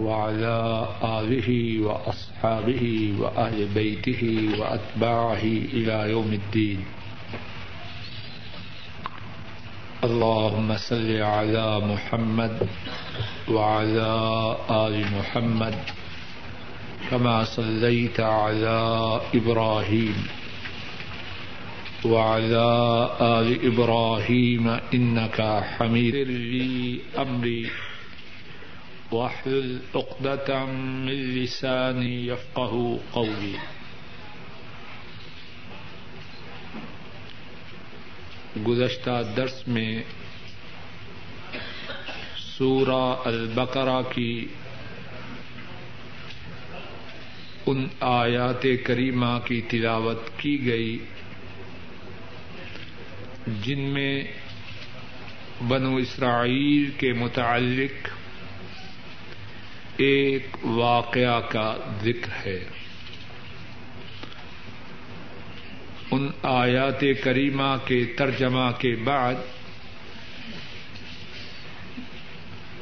وعلى آله وأصحابه وأهل بيته وأتباعه إلى يوم الدين. اللهم صل على محمد وعلى آل محمد كما صليت على إبراهيم وعلى آل إبراهيم إنك حميد لي أمري واحلل عقدة من لساني يفقه قولي. گزشتہ درس میں سورہ البقرہ کی ان آیات کریمہ کی تلاوت کی گئی، جن میں بنو اسرائیل کے متعلق ایک واقعہ کا ذکر ہے۔ ان آیات کریمہ کے ترجمہ کے بعد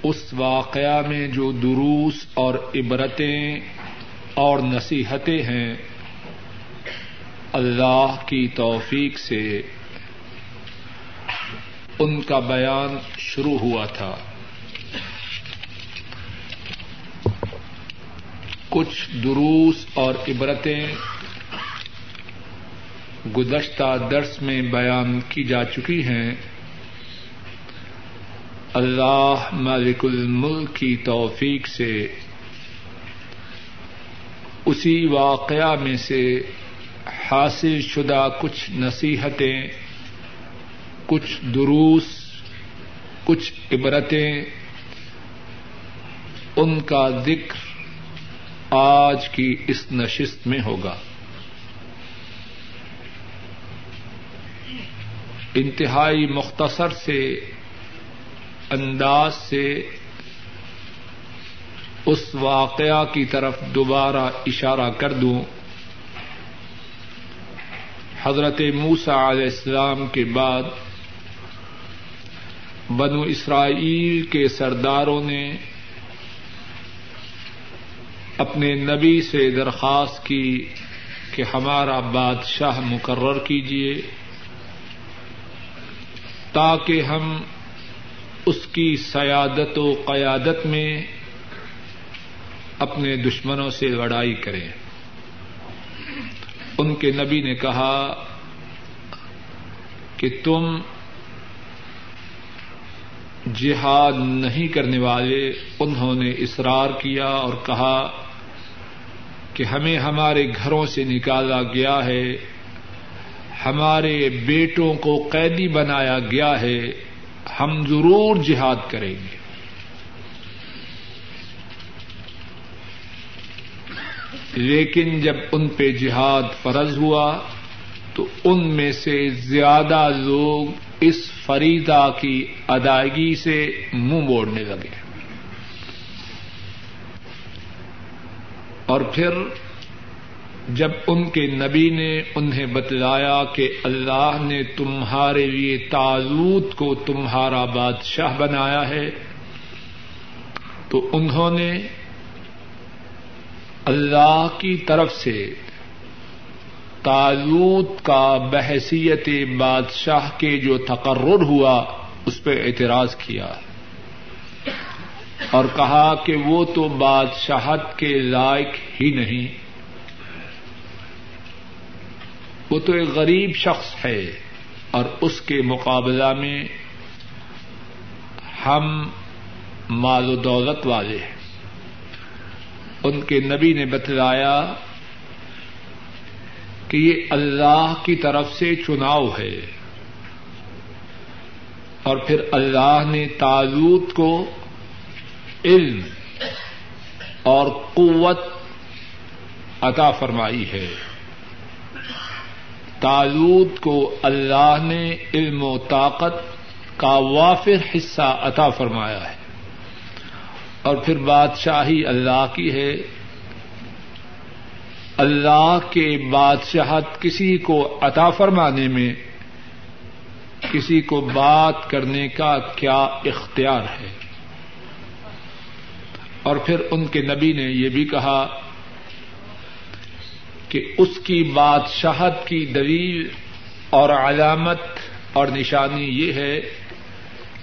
اس واقعہ میں جو دروس اور عبرتیں اور نصیحتیں ہیں، اللہ کی توفیق سے ان کا بیان شروع ہوا تھا۔ کچھ دروس اور عبرتیں گزشتہ درس میں بیان کی جا چکی ہیں۔ اللہ مالک الملک کی توفیق سے۔ اسی واقعہ میں سے حاصل شدہ کچھ نصیحتیں، کچھ دروس، کچھ عبرتیں، ان کا ذکر آج کی اس نشست میں ہوگا۔ انتہائی مختصر سے، انداز سے اس واقعہ کی طرف دوبارہ اشارہ کر دوں۔ حضرت موسا علیہ السلام کے بعد بنو اسرائیل کے سرداروں نے اپنے نبی سے درخواست کی کہ ہمارا بادشاہ مقرر کیجیے تاکہ ہم اس کی سیادت و قیادت میں اپنے دشمنوں سے لڑائی کریں۔ ان کے نبی نے کہا کہ تم جہاد نہیں کرنے والے، انہوں نے اصرار کیا اور کہا کہ ہمیں ہمارے گھروں سے نکالا گیا ہے، ہمارے بیٹوں کو قیدی بنایا گیا ہے، ہم ضرور جہاد کریں گے۔ لیکن جب ان پہ جہاد فرض ہوا، تو ان میں سے زیادہ لوگ اس فریدا کی ادائیگی سے منہ موڑنے لگے۔ اور پھر جب ان کے نبی نے انہیں بتلایا کہ اللہ نے تمہارے لیے تالوت کو تمہارا بادشاہ بنایا ہے، تو انہوں نے اللہ کی طرف سے تالوت کا بحثیت بادشاہ کے جو تقرر ہوا، اس پہ اعتراض کیا۔ ہے اور کہا کہ وہ تو بادشاہت کے لائق ہی نہیں۔ وہ تو ایک غریب شخص ہے اور اس کے مقابلہ میں ہم مال و دولت والے ہیں۔ ان کے نبی نے بتلایا کہ یہ اللہ کی طرف سے چناؤ ہے۔ اور پھر اللہ نے تالوت کو علم اور قوت عطا فرمائی ہے۔ تالوت کو اللہ نے علم و طاقت کا وافر حصہ عطا فرمایا ہے۔ اور پھر بادشاہی اللہ کی ہے۔ اللہ کے بادشاہت کسی کو عطا فرمانے میں، کسی کو بات کرنے کا کیا اختیار ہے۔ اور پھر ان کے نبی نے یہ بھی کہا کہ اس کی بادشاہت کی دلیل اور علامت اور نشانی یہ ہے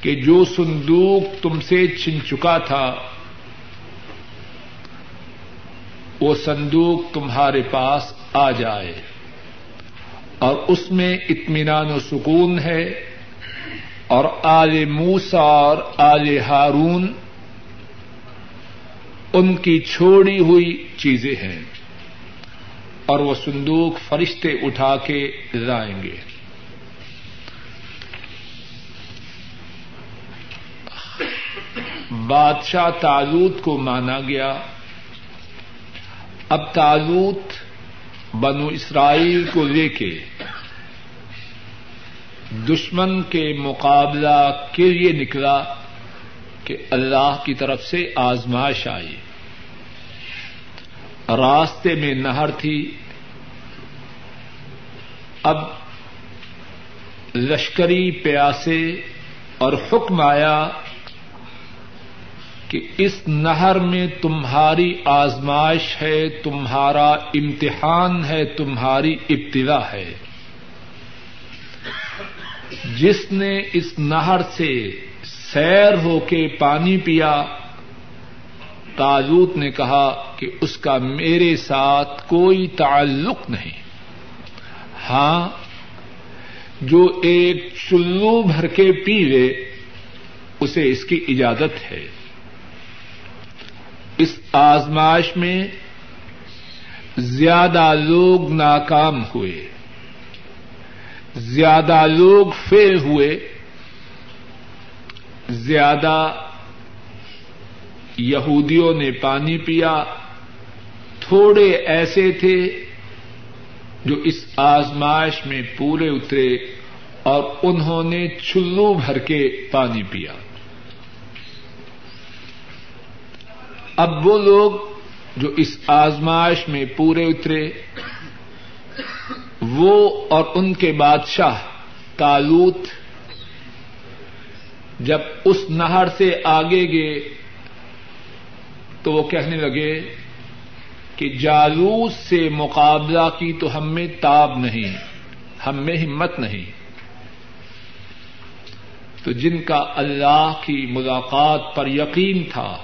کہ جو صندوق تم سے چھن چکا تھا، وہ صندوق تمہارے پاس آ جائے اور اس میں اطمینان و سکون ہے اور آل موسا اور آل ہارون ان کی چھوڑی ہوئی چیزیں ہیں اور وہ صندوق فرشتے اٹھا کے لائیں گے۔ بادشاہ تالوت کو مانا گیا۔ اب تالوت بنو اسرائیل کو لے کے دشمن کے مقابلہ کے لیے نکلا۔ کہ اللہ کی طرف سے آزمائش آئی۔ راستے میں نہر تھی۔ اب لشکری پیاسے اور حکم آیا کہ اس نہر میں تمہاری آزمائش ہے، تمہارا امتحان ہے، تمہاری ابتدا ہے۔ جس نے اس نہر سے سیر ہو کے پانی پیا۔ تاجوت نے کہا کہ اس کا میرے ساتھ کوئی تعلق نہیں۔ ہاں جو ایک چلو بھر کے پی لے، اسے اس کی اجازت ہے۔ اس آزمائش میں زیادہ لوگ ناکام ہوئے۔ زیادہ لوگ فیل ہوئے۔ زیادہ یہودیوں نے پانی پیا، تھوڑے ایسے تھے جو اس آزمائش میں پورے اترے اور انہوں نے چلو بھر کے پانی پیا۔ اب وہ لوگ جو اس آزمائش میں پورے اترے، وہ اور ان کے بادشاہ، تالوت جب اس نہر سے آگے گئے تو وہ کہنے لگے کہ جالوس سے مقابلہ کی تو ہم میں تاب نہیں، ہم میں ہمت نہیں۔ تو جن کا اللہ کی ملاقات پر یقین تھا،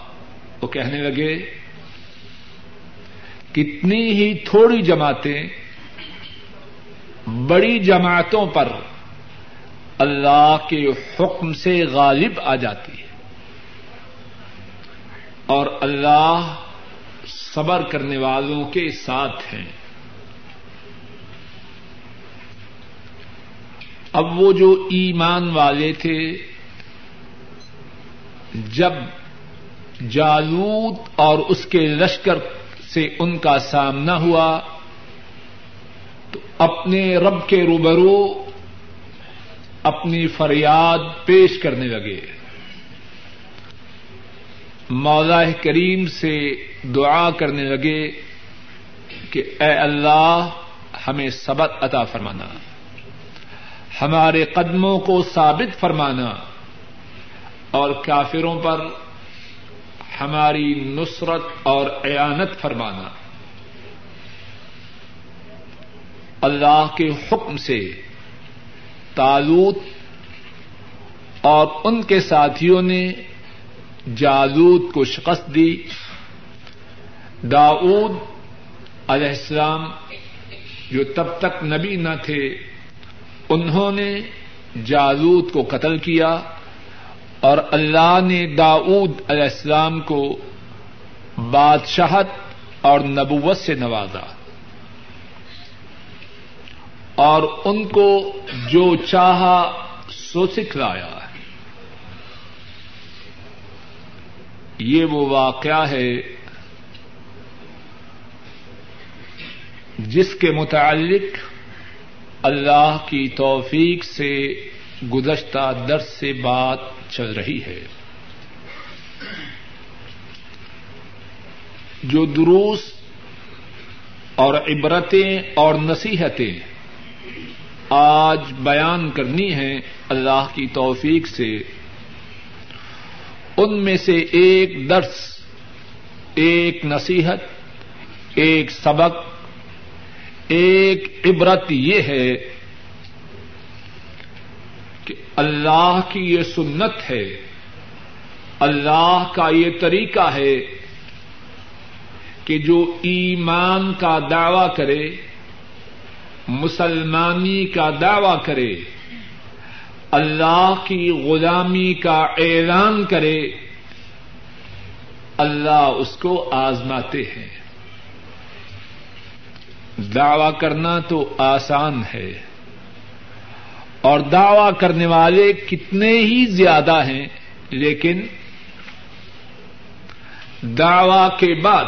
وہ کہنے لگے، کتنی ہی تھوڑی جماعتیں بڑی جماعتوں پر اللہ کے حکم سے غالب آ جاتی ہے اور اللہ صبر کرنے والوں کے ساتھ ہیں اب وہ جو ایمان والے تھے جب جالوت اور اس کے لشکر سے ان کا سامنا ہوا تو اپنے رب کے روبرو اپنی فریاد پیش کرنے لگے۔ مولا کریم سے دعا کرنے لگے کہ اے اللہ، ہمیں سبق عطا فرمانا۔ ہمارے قدموں کو ثابت فرمانا۔ اور کافروں پر ہماری نصرت اور اعانت فرمانا۔ اللہ کے حکم سے تالوت اور ان کے ساتھیوں نے جالوت کو شکست دی۔ داود علیہ السلام جو تب تک نبی نہ تھے، انہوں نے جالوت کو قتل کیا اور اللہ نے داود علیہ السلام کو بادشاہت اور نبوت سے نوازا۔ اور ان کو جو چاہا سو سکھلایا یہ وہ واقعہ ہے جس کے متعلق اللہ کی توفیق سے گزشتہ درس سے بات چل رہی ہے۔ جو دروس اور عبرتیں اور نصیحتیں آج بیان کرنی ہیں اللہ کی توفیق سے۔ ان میں سے ایک درس، ایک نصیحت، ایک سبق، ایک عبرت یہ ہے کہ اللہ کی یہ سنت ہے، اللہ کا یہ طریقہ ہے کہ جو ایمان کا دعوی کرے مسلمانی کا دعوی کرے، اللہ کی غلامی کا اعلان کرے، اللہ اس کو آزماتے ہیں۔ دعوی کرنا تو آسان ہے، اور دعوی کرنے والے کتنے ہی زیادہ ہیں، لیکن دعوی کے بعد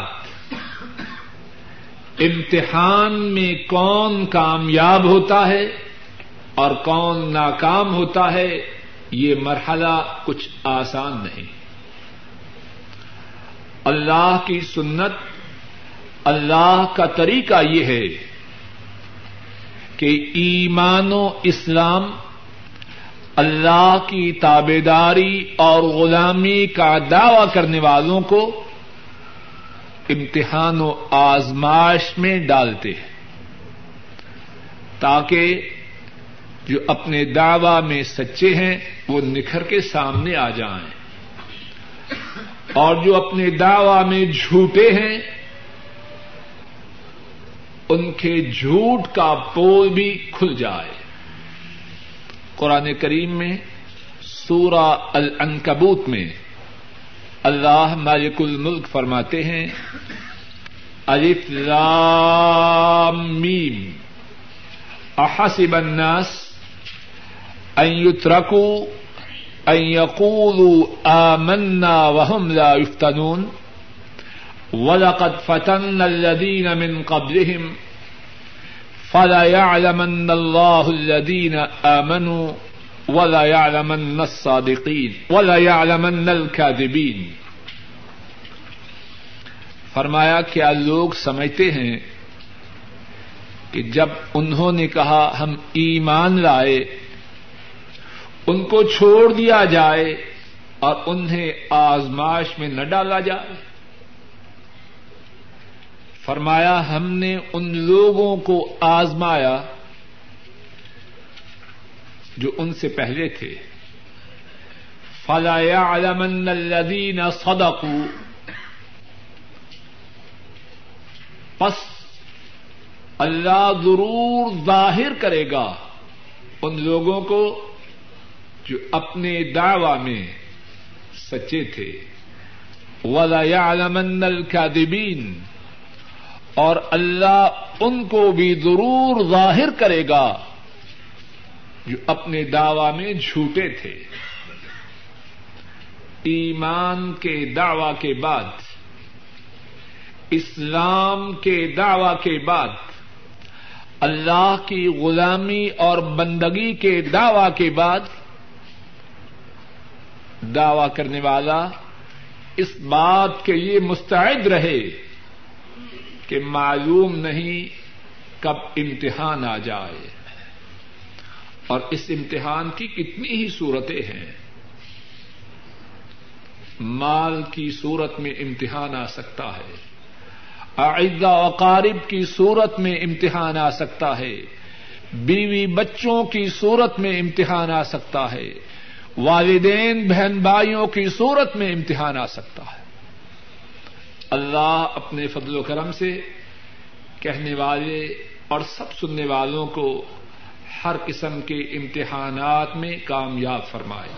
امتحان میں کون کامیاب ہوتا ہے اور کون ناکام ہوتا ہے، یہ مرحلہ کچھ آسان نہیں۔ اللہ کی سنت، اللہ کا طریقہ یہ ہے کہ ایمان و اسلام، اللہ کی تابے داری اور غلامی کا دعوی کرنے والوں کو امتحان و آزمائش میں ڈالتے ہیں۔ تاکہ جو اپنے دعوی میں سچے ہیں، وہ نکھر کے سامنے آ جائیں۔ اور جو اپنے دعوی میں جھوٹے ہیں، ان کے جھوٹ کا پول بھی کھل جائے۔ قرآن کریم میں، سورہ العنکبوت میں اللہ مالک الملک فرماتے ہیں، الف لام میم۔ احسب الناس ان يتركوا ان يقولوا آمنا وهم لا يفتنون ولقد فتنا الذين من قبلهم فلا يعلمن الله الذين آمنوا۔ ولا يعلمن الصادقين ولا يعلمن الكاذبين۔ فرمایا کیا لوگ سمجھتے ہیں کہ جب انہوں نے کہا ہم ایمان لائے، ان کو چھوڑ دیا جائے اور انہیں آزماش میں نہ ڈالا جائے۔ فرمایا ہم نے ان لوگوں کو آزمایا جو ان سے پہلے تھے۔ فلا يعلمن الذين صدقوا۔ پس اللہ ضرور ظاہر کرے گا ان لوگوں کو جو اپنے دعوی میں سچے تھے۔ ولا يعلمن الكاذبين۔ اور اللہ ان کو بھی ضرور ظاہر کرے گا۔ جو اپنے دعوی میں جھوٹے تھے۔ ایمان کے دعوی کے بعد، اسلام کے دعوی کے بعد، اللہ کی غلامی اور بندگی کے دعوی کے بعد، دعوی کرنے والا اس بات کے لیے مستعد رہے کہ معلوم نہیں کب امتحان آ جائے۔ اور اس امتحان کی کتنی ہی صورتیں ہیں۔ مال کی صورت میں امتحان آ سکتا ہے۔ اعزا اقارب کی صورت میں امتحان آ سکتا ہے۔ بیوی بچوں کی صورت میں امتحان آ سکتا ہے۔ والدین، بہن بھائیوں کی صورت میں امتحان آ سکتا ہے۔ اللہ اپنے فضل و کرم سے کہنے والے اور سب سننے والوں کو ہر قسم کے امتحانات میں کامیاب فرمائے۔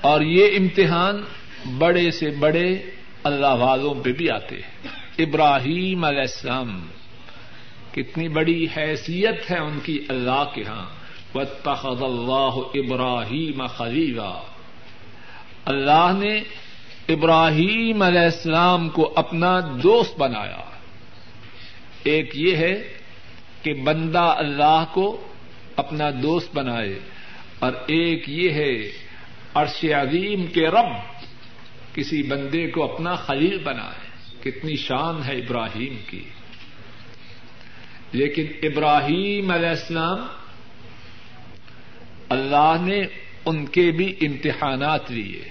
اور یہ امتحان بڑے سے بڑے اللہ والوں پہ بھی آتے ہیں۔ ابراہیم علیہ السلام کتنی بڑی حیثیت ہے ان کی اللہ کے ہاں۔ واتخذ اللہ ابراہیم خلیلا اللہ نے ابراہیم علیہ السلام کو اپنا دوست بنایا۔ ایک یہ ہے کہ بندہ اللہ کو اپنا دوست بنائے اور ایک یہ ہے، عرش عظیم کے رب کسی بندے کو اپنا خلیل بنائے۔ کتنی شان ہے ابراہیم کی۔ لیکن ابراہیم علیہ السلام اللہ نے ان کے بھی امتحانات لیے۔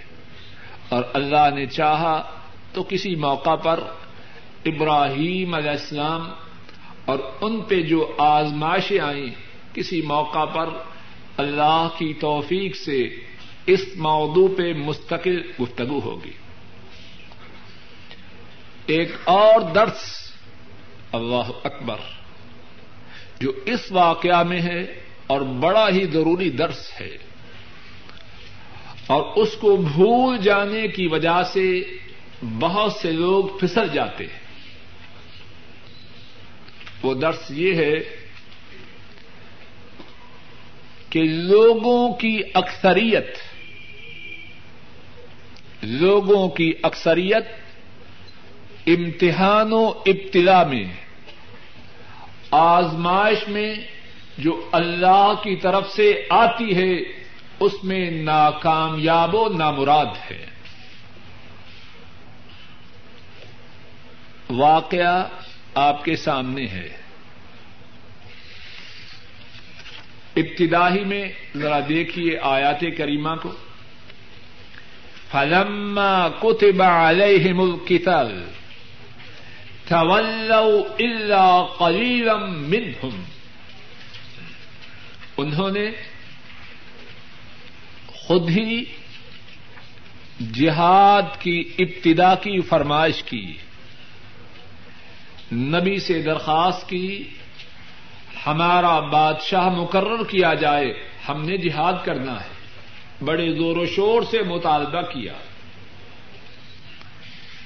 اور اللہ نے چاہا تو کسی موقع پر ابراہیم علیہ السلام اور ان پہ جو آزمائشیں آئیں کسی موقع پر اللہ کی توفیق سے اس موضوع پہ مستقل گفتگو ہوگی۔ ایک اور درس، اللہ اکبر، جو اس واقعہ میں ہے اور بڑا ہی ضروری درس ہے۔ اور اس کو بھول جانے کی وجہ سے بہت سے لوگ پھسل جاتے ہیں۔ وہ درس یہ ہے کہ لوگوں کی اکثریت، لوگوں کی اکثریت امتحان و ابتلا میں، آزمائش میں جو اللہ کی طرف سے آتی ہے، اس میں ناکامیاب و نامراد ہے۔ واقعہ آپ کے سامنے ہے۔ ابتدائی میں ذرا دیکھیے آیات کریمہ کو۔ فلما كتب عليهم القتال، تولوا الا قليلا منهم۔ انہوں نے خود ہی جہاد کی ابتدا کی فرمائش کی۔ نبی سے درخواست کی، ہمارا بادشاہ مقرر کیا جائے، ہم نے جہاد کرنا ہے۔ بڑے زور و شور سے مطالبہ کیا۔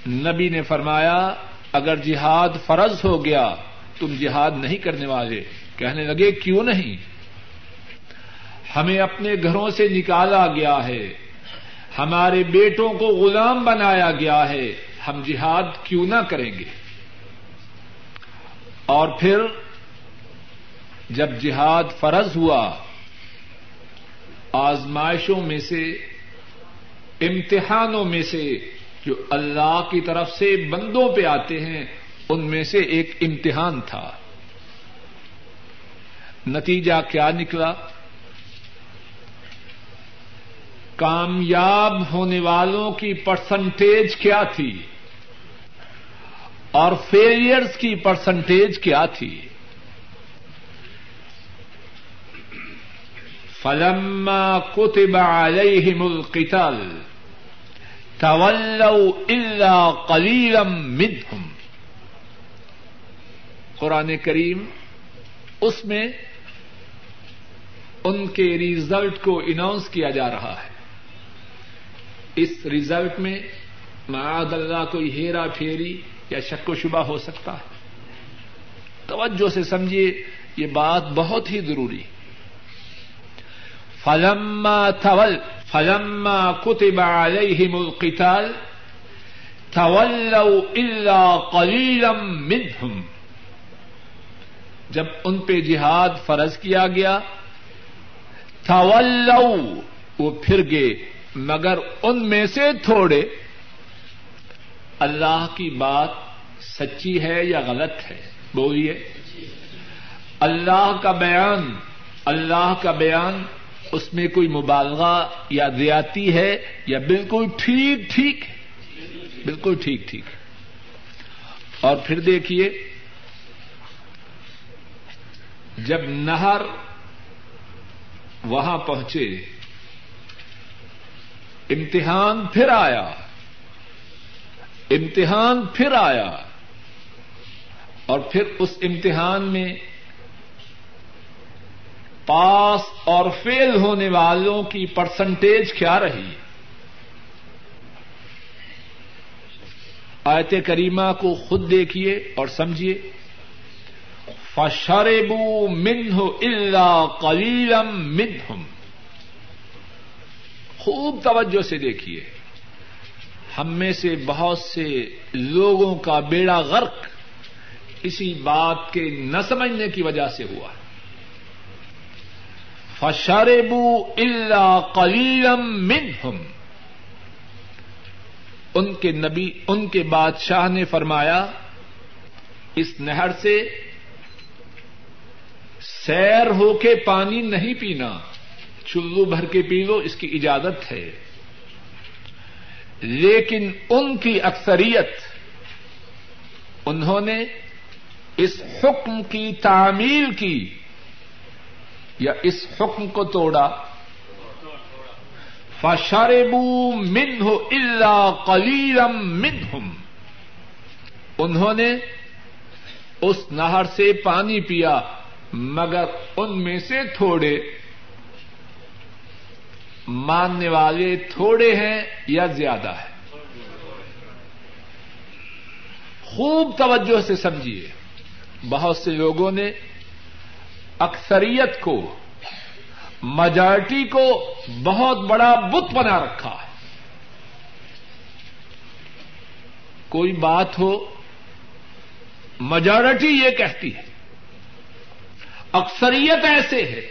نبی نے فرمایا، اگر جہاد فرض ہو گیا، تم جہاد نہیں کرنے والے۔ کہنے لگے، کیوں نہیں؟ ہمیں اپنے گھروں سے نکالا گیا ہے۔ ہمارے بیٹوں کو غلام بنایا گیا ہے۔ ہم جہاد کیوں نہ کریں گے؟ اور پھر جب جہاد فرض ہوا، آزمائشوں میں سے، امتحانوں میں سے جو اللہ کی طرف سے بندوں پہ آتے ہیں، ان میں سے ایک امتحان تھا۔ نتیجہ کیا نکلا؟ کامیاب ہونے والوں کی پرسنٹیج کیا تھی؟ اور فیلئرس کی پرسنٹیج کیا تھی؟ فلما كتب عليهم القتال تولوا الا قليلا منهم۔ قرآن کریم اس میں ان کے ریزلٹ کو اناؤنس کیا جا رہا ہے۔ اس ریزلٹ میں معاد اللہ کوئی ہیرا پھیری یا شک و شبہ ہو سکتا ہے؟ توجہ سے سمجھیے، یہ بات بہت ہی ضروری فلما تول، فلما كتب عليهم القتال، تولوا الا قليلا منهم۔ جب ان پہ جہاد فرض کیا گیا، تولوا، وہ پھر گئے، مگر ان میں سے تھوڑے۔ اللہ کی بات سچی ہے یا غلط ہے؟ بولیے۔ اللہ کا بیان، اللہ کا بیان اس میں کوئی مبالغہ یا زیاتی ہے یا بالکل ٹھیک ٹھیک بالکل ٹھیک ٹھیک۔ اور پھر دیکھیے، جب نہر وہاں پہنچے، امتحان پھر آیا۔ امتحان پھر آیا اور پھر اس امتحان میں پاس اور فیل ہونے والوں کی پرسنٹیج کیا رہی؟ آیت کریمہ کو خود دیکھیے اور سمجھیے۔ فشربو منہ اللہ کلیلم منہم خوب توجہ سے دیکھیے۔ ہم میں سے بہت سے لوگوں کا بیڑا غرق اسی بات کے نہ سمجھنے کی وجہ سے ہوا۔ فشاربو اللہ کلیلم منہم ان کے نبی، ان کے بادشاہ نے فرمایا، اس نہر سے سیر ہو کے پانی نہیں پینا، چلو بھر کے پی لو، اس کی اجازت ہے۔ لیکن ان کی اکثریت انہوں نے اس حکم کی تعمیل کی یا اس حکم کو توڑا فشربو من ہو اللہ کلیرم من انہوں نے اس نہر سے پانی پیا مگر ان میں سے تھوڑے ماننے والے تھوڑے ہیں یا زیادہ ہے خوب توجہ سے سمجھیے، بہت سے لوگوں نے اکثریت کو میجارٹی کو بہت بڑا بت بنا رکھا ہے۔ کوئی بات ہو میجورٹی یہ کہتی ہے، اکثریت ایسے ہے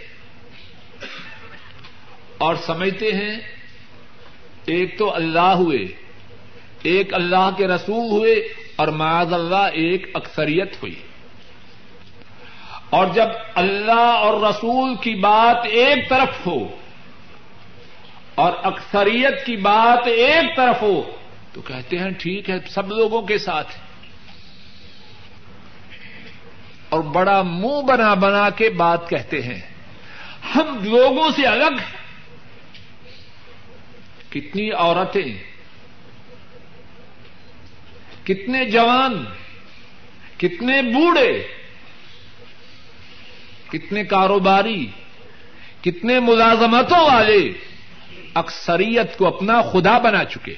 اور سمجھتے ہیں، ایک تو اللہ ہوئے، ایک اللہ کے رسول ہوئے، اور معاذ اللہ ایک اکثریت ہوئی۔ اور جب اللہ اور رسول کی بات ایک طرف ہو، اور اکثریت کی بات ایک طرف ہو، تو کہتے ہیں، ٹھیک ہے، سب لوگوں کے ساتھ۔ اور بڑا منہ بنا بنا کے بات کہتے ہیں۔ ہم لوگوں سے الگ ہیں۔ کتنی عورتیں، کتنے جوان، کتنے بوڑھے، کتنے کاروباری، کتنے ملازمتوں والے اکثریت کو اپنا خدا بنا چکے۔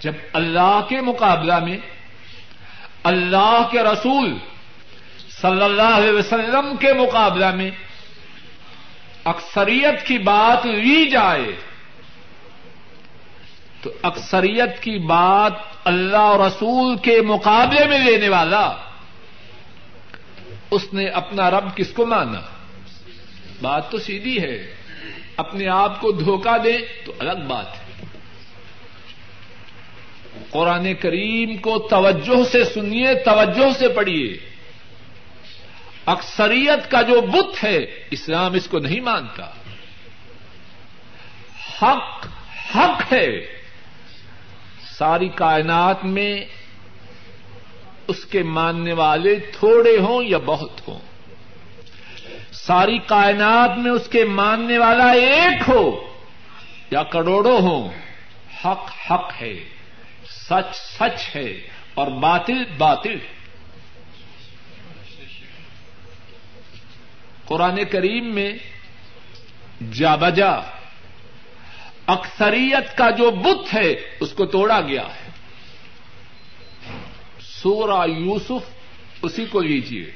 جب اللہ کے مقابلہ میں اللہ کے رسول صلی اللہ علیہ وسلم کے مقابلہ میں اکثریت کی بات لی جائے تو اکثریت کی بات اللہ رسول کے مقابلے میں لینے والا اس نے اپنا رب کس کو مانا؟ بات تو سیدھی ہے۔ اپنے آپ کو دھوکہ دے تو الگ بات ہے۔ قرآن کریم کو توجہ سے سنیے، توجہ سے پڑھیے۔ اکثریت کا جو بت ہے، اسلام اس کو نہیں مانتا۔ حق حق ہے۔ ساری کائنات میں اس کے ماننے والے تھوڑے ہوں یا بہت ہوں۔ ساری کائنات میں اس کے ماننے والا ایک ہو یا کروڑوں ہوں۔ حق حق ہے۔ سچ سچ ہے اور باطل باطل۔ ہے قرآن کریم میں جا بجا اکثریت کا جو بت ہے اس کو توڑا گیا ہے۔ سورہ یوسف اسی کو لیجیے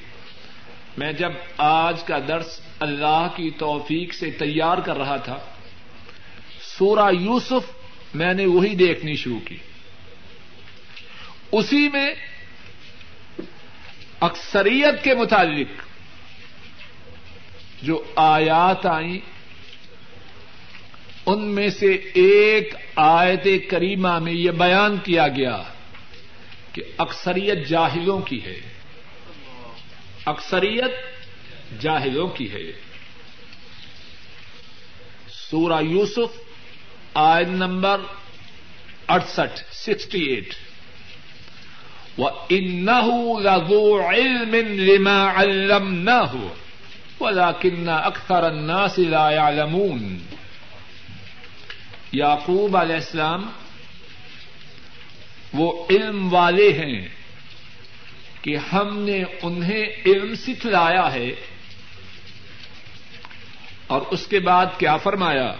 میں جب آج کا درس اللہ کی توفیق سے تیار کر رہا تھا، سورہ یوسف میں نے وہی دیکھنی شروع کی۔ اسی میں اکثریت کے متعلق جو آیات آئیں، ان میں سے ایک آیت کریمہ میں یہ بیان کیا گیا کہ اکثریت جاہلوں کی ہے۔ اکثریت جاہلوں کی ہے۔ سورہ یوسف، آیت نمبر اڑسٹھ سکسٹی ایٹ۔ و ان لذو علم لما علمناه۔ ولكن اکثر الناس لا يعلمون. یعقوب علیہ السلام وہ علم والے ہیں کہ ہم نے انہیں علم سکھلایا ہے اور اس کے بعد کیا فرمایا؟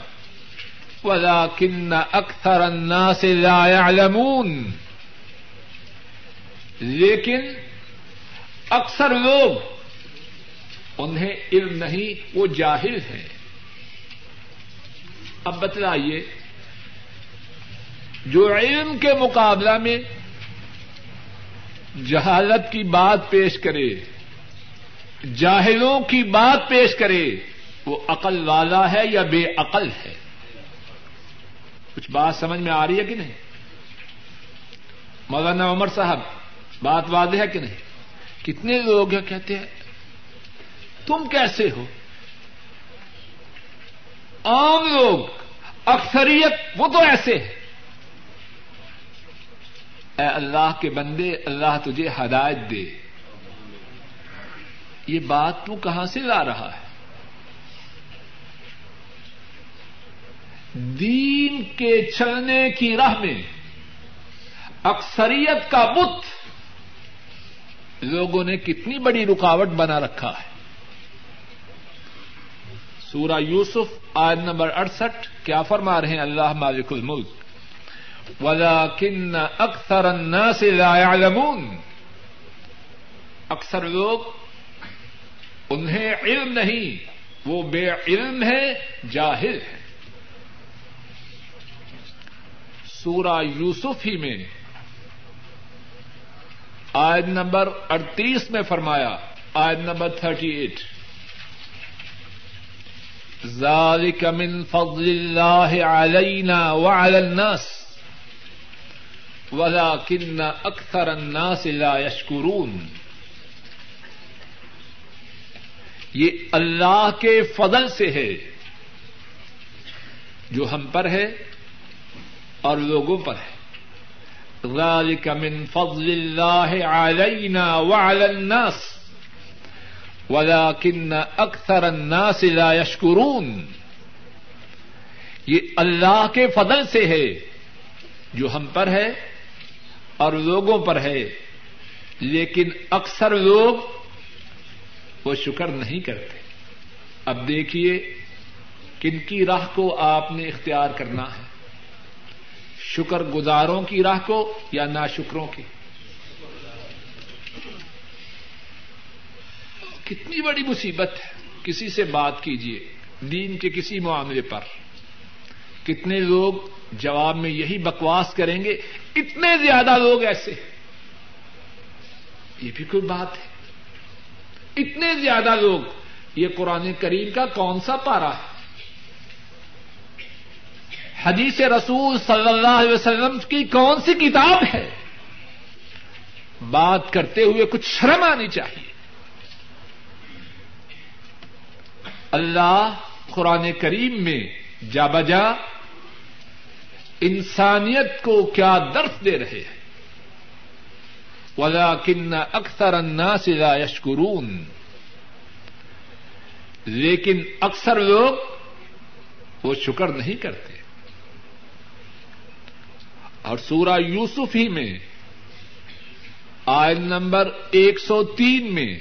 ولا کن اکثر الناس لا يعلمون. لیکن اکثر لوگ انہیں علم نہیں، وہ جاہل ہیں۔ اب بتلائیے، جو علم کے مقابلہ میں جہالت کی بات پیش کرے، جاہلوں کی بات پیش کرے، وہ عقل والا ہے یا بے عقل ہے؟ کچھ بات سمجھ میں آ رہی ہے کہ نہیں؟ مولانا عمر صاحب، بات واضح ہے کہ نہیں؟ کتنے لوگ ہیں کہتے ہیں تم کیسے ہو؟ عام لوگ، اکثریت وہ تو ایسے ہے اے اللہ کے بندے، اللہ تجھے ہدایت دے۔ یہ بات تو کہاں سے لا رہا ہے؟ دین کے چلنے کی راہ میں اکثریت کا بت لوگوں نے کتنی بڑی رکاوٹ بنا رکھا ہے۔ سورہ یوسف آج نمبر اڑسٹھ، کیا فرما رہے ہیں؟ اللہ مالک الملک۔ ولا کن اکثر سے يعلمون۔ اکثر لوگ انہیں علم نہیں، وہ بے علم ہے جاہل ہے سورہ یوسف ہی میں آیت نمبر اڑتیس میں فرمایا، آیت نمبر تھرٹی ایٹ۔ ذلك من فضل الله علينا وعلى الناس. ولكن أكثر الناس لا يشكرون. یہ اللہ کے فضل سے ہے جو ہم پر ہے اور لوگوں پر ہے. ذلك من فضل الله علينا وعلى الناس. ولكن اکثر الناس لا يشكرون۔ یہ اللہ کے فضل سے ہے، جو ہم پر ہے اور لوگوں پر ہے۔ لیکن اکثر لوگ وہ شکر نہیں کرتے۔ اب دیکھیے کن کی راہ کو آپ نے اختیار کرنا ہے۔ شکر گزاروں کی راہ کو یا نا شکروں کی؟ کتنی بڑی مصیبت ہے۔ کسی سے بات کیجیے دین کے کسی معاملے پر۔ کتنے لوگ جواب میں یہی بکواس کریں گے، اتنے زیادہ لوگ ایسے۔ یہ بھی کوئی بات ہے۔ اتنے زیادہ لوگ، یہ قرآن کریم کا کون سا پارا ہے؟ حدیث رسول صلی اللہ علیہ وسلم کی کون سی کتاب ہے؟ بات کرتے ہوئے کچھ شرم آنی چاہیے۔ اللہ قرآن کریم میں جا بجا انسانیت کو کیا درس دے رہے ہیں۔ ولا کن اکثر الناس لا یشکرون لیکن اکثر لوگ وہ شکر نہیں کرتے۔ اور سورہ یوسف ہی میں آئل نمبر ایک سو تین میں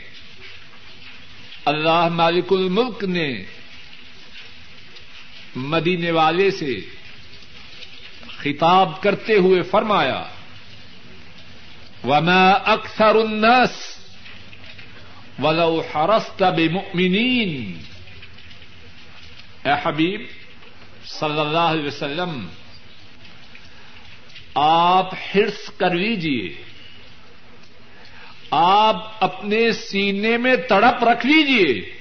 اللہ مالک الملک نے مدینے والے سے خطاب کرتے ہوئے فرمایا، وما اکثر الناس ولو حرست بمؤمنین اے حبیب، صلی اللہ علیہ وسلم، آپ ہرس کر لیجیے آپ اپنے سینے میں تڑپ رکھ لیجیے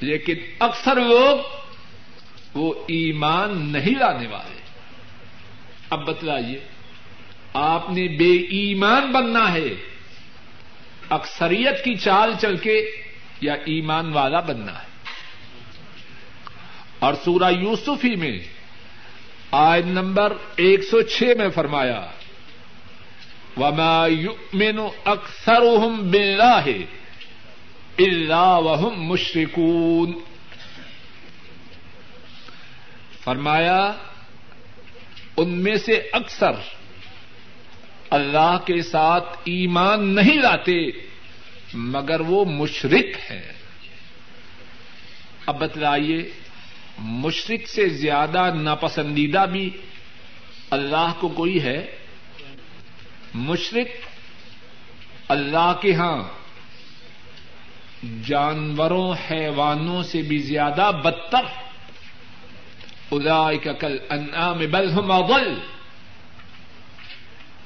لیکن اکثر لوگ وہ ایمان نہیں لانے والے۔ اب بتلائیے، آپ نے بے ایمان بننا ہے، اکثریت کی چال چل کے یا ایمان والا بننا ہے؟ اور سورہ یوسف ہی میں آئن نمبر ایک سو چھ میں فرمایا وما يؤمن اکثرهم بالله الا وهم مشركون فرمایا، ان میں سے اکثر اللہ کے ساتھ ایمان نہیں لاتے، مگر وہ مشرق ہے اب بتلائیے مشرق سے زیادہ ناپسندیدہ بھی اللہ کو کوئی ہے؟ مشرق اللہ کے ہاں جانوروں، حیوانوں سے بھی زیادہ بدتر۔ ادا کل انعام بل ہم اول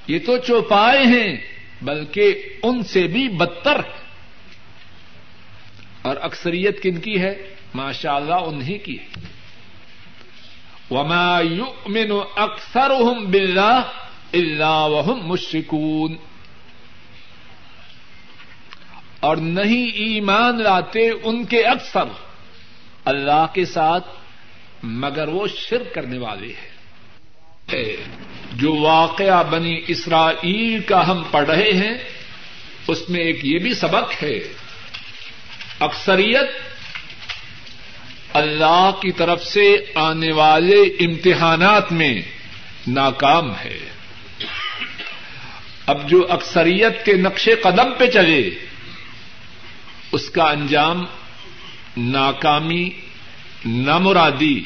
یہ تو چوپائے ہیں، بلکہ ان سے بھی بدتر۔ اور اکثریت کن کی ہے؟ ماشاء اللہ انہیں کی وما يؤمن اکثرهم بالله اللہ وهم مشركون اور نہیں ایمان لاتے ان کے اکثر۔ اللہ کے ساتھ، مگر وہ شرک کرنے والے ہیں۔ جو واقعہ بنی اسرائیل کا ہم پڑھ رہے ہیں، اس میں ایک یہ بھی سبق ہے۔ اکثریت اللہ کی طرف سے آنے والے امتحانات میں ناکام ہے۔ اب جو اکثریت کے نقش قدم پہ چلے، اس کا انجام ناکامی، نامرادی،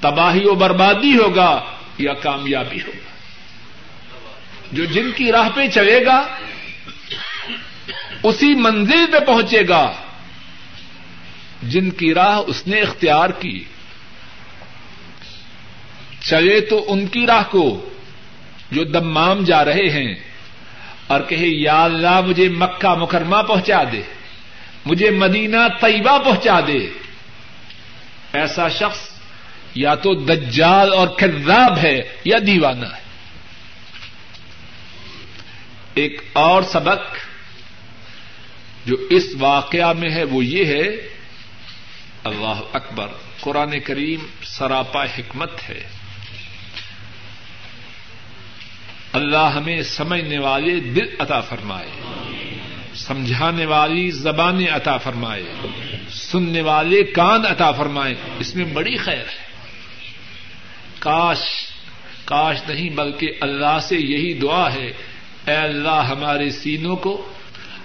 تباہی و بربادی ہوگا یا کامیابی ہوگا۔ جو جن کی راہ پہ چلے گا، اسی منزل پہ پہنچے گا۔ جن کی راہ اس نے اختیار کی، چلے تو ان کی راہ کو۔ جو دمام جا رہے ہیں اور کہے، یا اللہ، مجھے مکہ مکرمہ پہنچا دے۔ مجھے مدینہ طیبہ پہنچا دے۔ ایسا شخص یا تو دجال اور کذاب ہے یا دیوانہ ہے۔ ایک اور سبق جو اس واقعہ میں ہے، وہ یہ ہے، اللہ اکبر، قرآن کریم سراپا حکمت ہے۔ اللہ ہمیں سمجھنے والے دل عطا فرمائے، سمجھانے والی زبانیں عطا فرمائے، سننے والے کان عطا فرمائے۔ اس میں بڑی خیر ہے۔ کاش کاش نہیں، بلکہ اللہ سے یہی دعا ہے، اے اللہ ہمارے سینوں کو،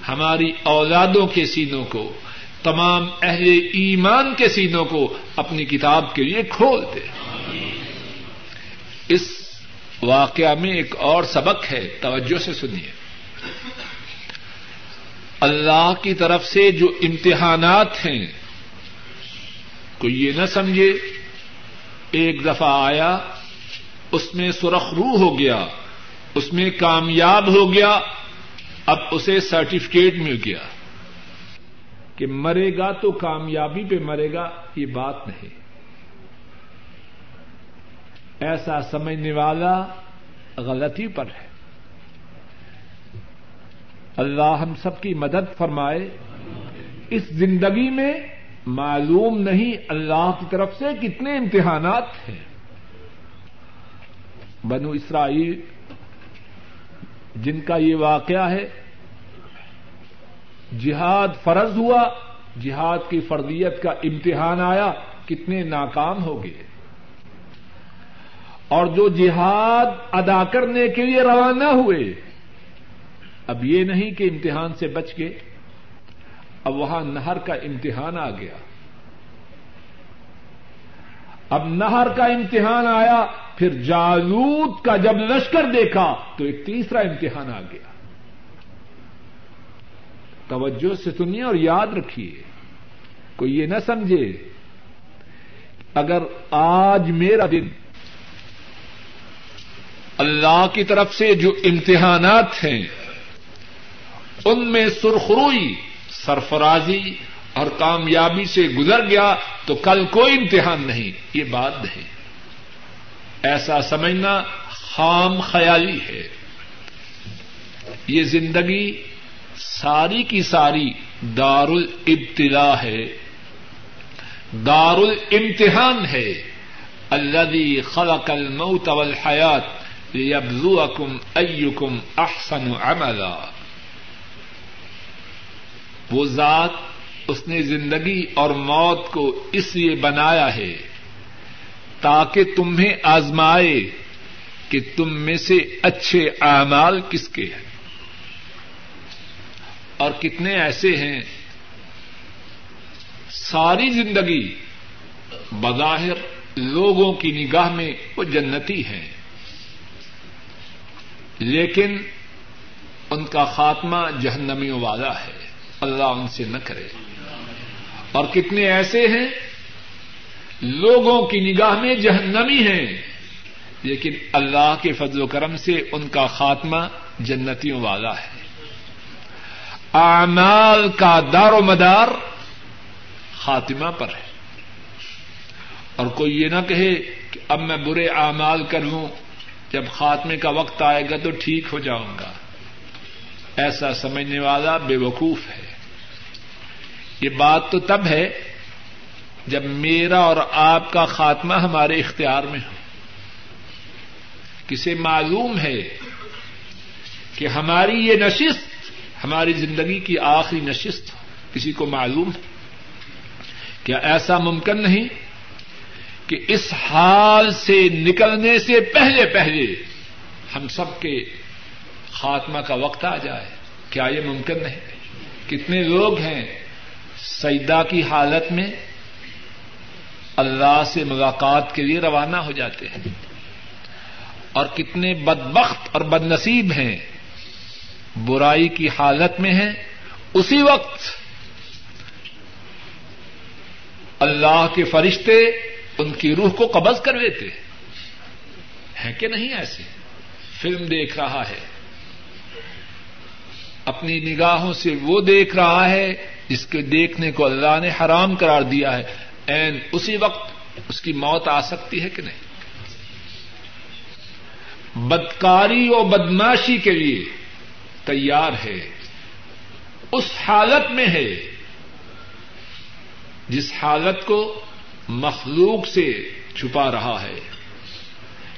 ہماری اولادوں کے سینوں کو، تمام اہل ایمان کے سینوں کو اپنی کتاب کے لیے کھول دے۔ اس واقعہ میں ایک اور سبق ہے، توجہ سے سنیے۔ اللہ کی طرف سے جو امتحانات ہیں، کوئی یہ نہ سمجھے، ایک دفعہ آیا، اس میں سرخ رو ہو گیا، اس میں کامیاب ہو گیا، اب اسے سرٹیفکیٹ مل گیا۔ کہ مرے گا تو کامیابی پہ مرے گا، یہ بات نہیں۔ ایسا سمجھنے والا غلطی پر ہے۔ اللہ ہم سب کی مدد فرمائے۔ اس زندگی میں معلوم نہیں اللہ کی طرف سے کتنے امتحانات ہیں۔ بنو اسرائیل، جن کا یہ واقعہ ہے، جہاد فرض ہوا، جہاد کی فردیت کا امتحان آیا، کتنے ناکام ہو گئے۔ اور جو جہاد ادا کرنے کے لیے روانہ ہوئے، اب یہ نہیں کہ امتحان سے بچ گئے، اب وہاں نہر کا امتحان آ گیا۔ اب نہر کا امتحان آیا، پھر جالوت کا جب لشکر دیکھا، تو ایک تیسرا امتحان آ گیا۔ توجہ سے سنیے اور یاد رکھیے، کوئی یہ نہ سمجھے، اگر آج میرا دن اللہ کی طرف سے جو امتحانات ہیں، ان میں سرخروئی، سرفرازی اور کامیابی سے گزر گیا تو کل کوئی امتحان نہیں، یہ بات نہیں ایسا سمجھنا خام خیالی ہے۔ یہ زندگی ساری کی ساری دار الابتلا ہے۔ دار الامتحان ہے۔ الذي خلق الموت والحیات۔ ليبلوكم ايكم احسن عملا۔ وہ ذات اس نے زندگی اور موت کو اس لیے بنایا ہے تاکہ تمہیں آزمائے کہ تم میں سے اچھے اعمال کس کے ہیں۔ اور کتنے ایسے ہیں۔ ساری زندگی بظاہر لوگوں کی نگاہ میں وہ جنتی ہیں۔ لیکن ان کا خاتمہ جہنمیوں والا ہے۔ اللہ ان سے نہ کرے۔ اور کتنے ایسے ہیں؟ لوگوں کی نگاہ میں جہنمی ہیں۔ لیکن اللہ کے فضل و کرم سے ان کا خاتمہ جنتیوں والا ہے۔ اعمال کا دار و مدار خاتمہ پر ہے۔ اور کوئی یہ نہ کہے کہ اب میں برے اعمال کر لوں۔ جب خاتمے کا وقت آئے گا تو ٹھیک ہو جاؤں گا۔ ایسا سمجھنے والا بے وقوف ہے۔ یہ بات تو تب ہے جب میرا اور آپ کا خاتمہ ہمارے اختیار میں ہو۔ کسے معلوم ہے کہ ہماری یہ نشست ہماری زندگی کی آخری نشست کسی کو معلوم ہے؟ کیا ایسا ممکن نہیں؟ کہ اس حال سے نکلنے سے پہلے پہلے ہم سب کے خاتمہ کا وقت آ جائے۔ کیا یہ ممکن نہیں؟ کتنے لوگ ہیں سیدا کی حالت میں اللہ سے ملاقات کے لیے روانہ ہو جاتے ہیں۔ اور کتنے بدبخت اور بد نصیب ہیں۔ برائی کی حالت میں ہیں۔ اسی وقت اللہ کے فرشتے ان کی روح کو قبض کر لیتے ہیں کہ نہیں ایسے؟ فلم دیکھ رہا ہے۔ اپنی نگاہوں سے وہ دیکھ رہا ہے جس کے دیکھنے کو اللہ نے حرام قرار دیا ہے۔ این اسی وقت اس کی موت آ سکتی ہے کہ نہیں؟ بدکاری اور بدماشی کے لیے تیار ہے۔ اس حالت میں ہے جس حالت کو مخلوق سے چھپا رہا ہے،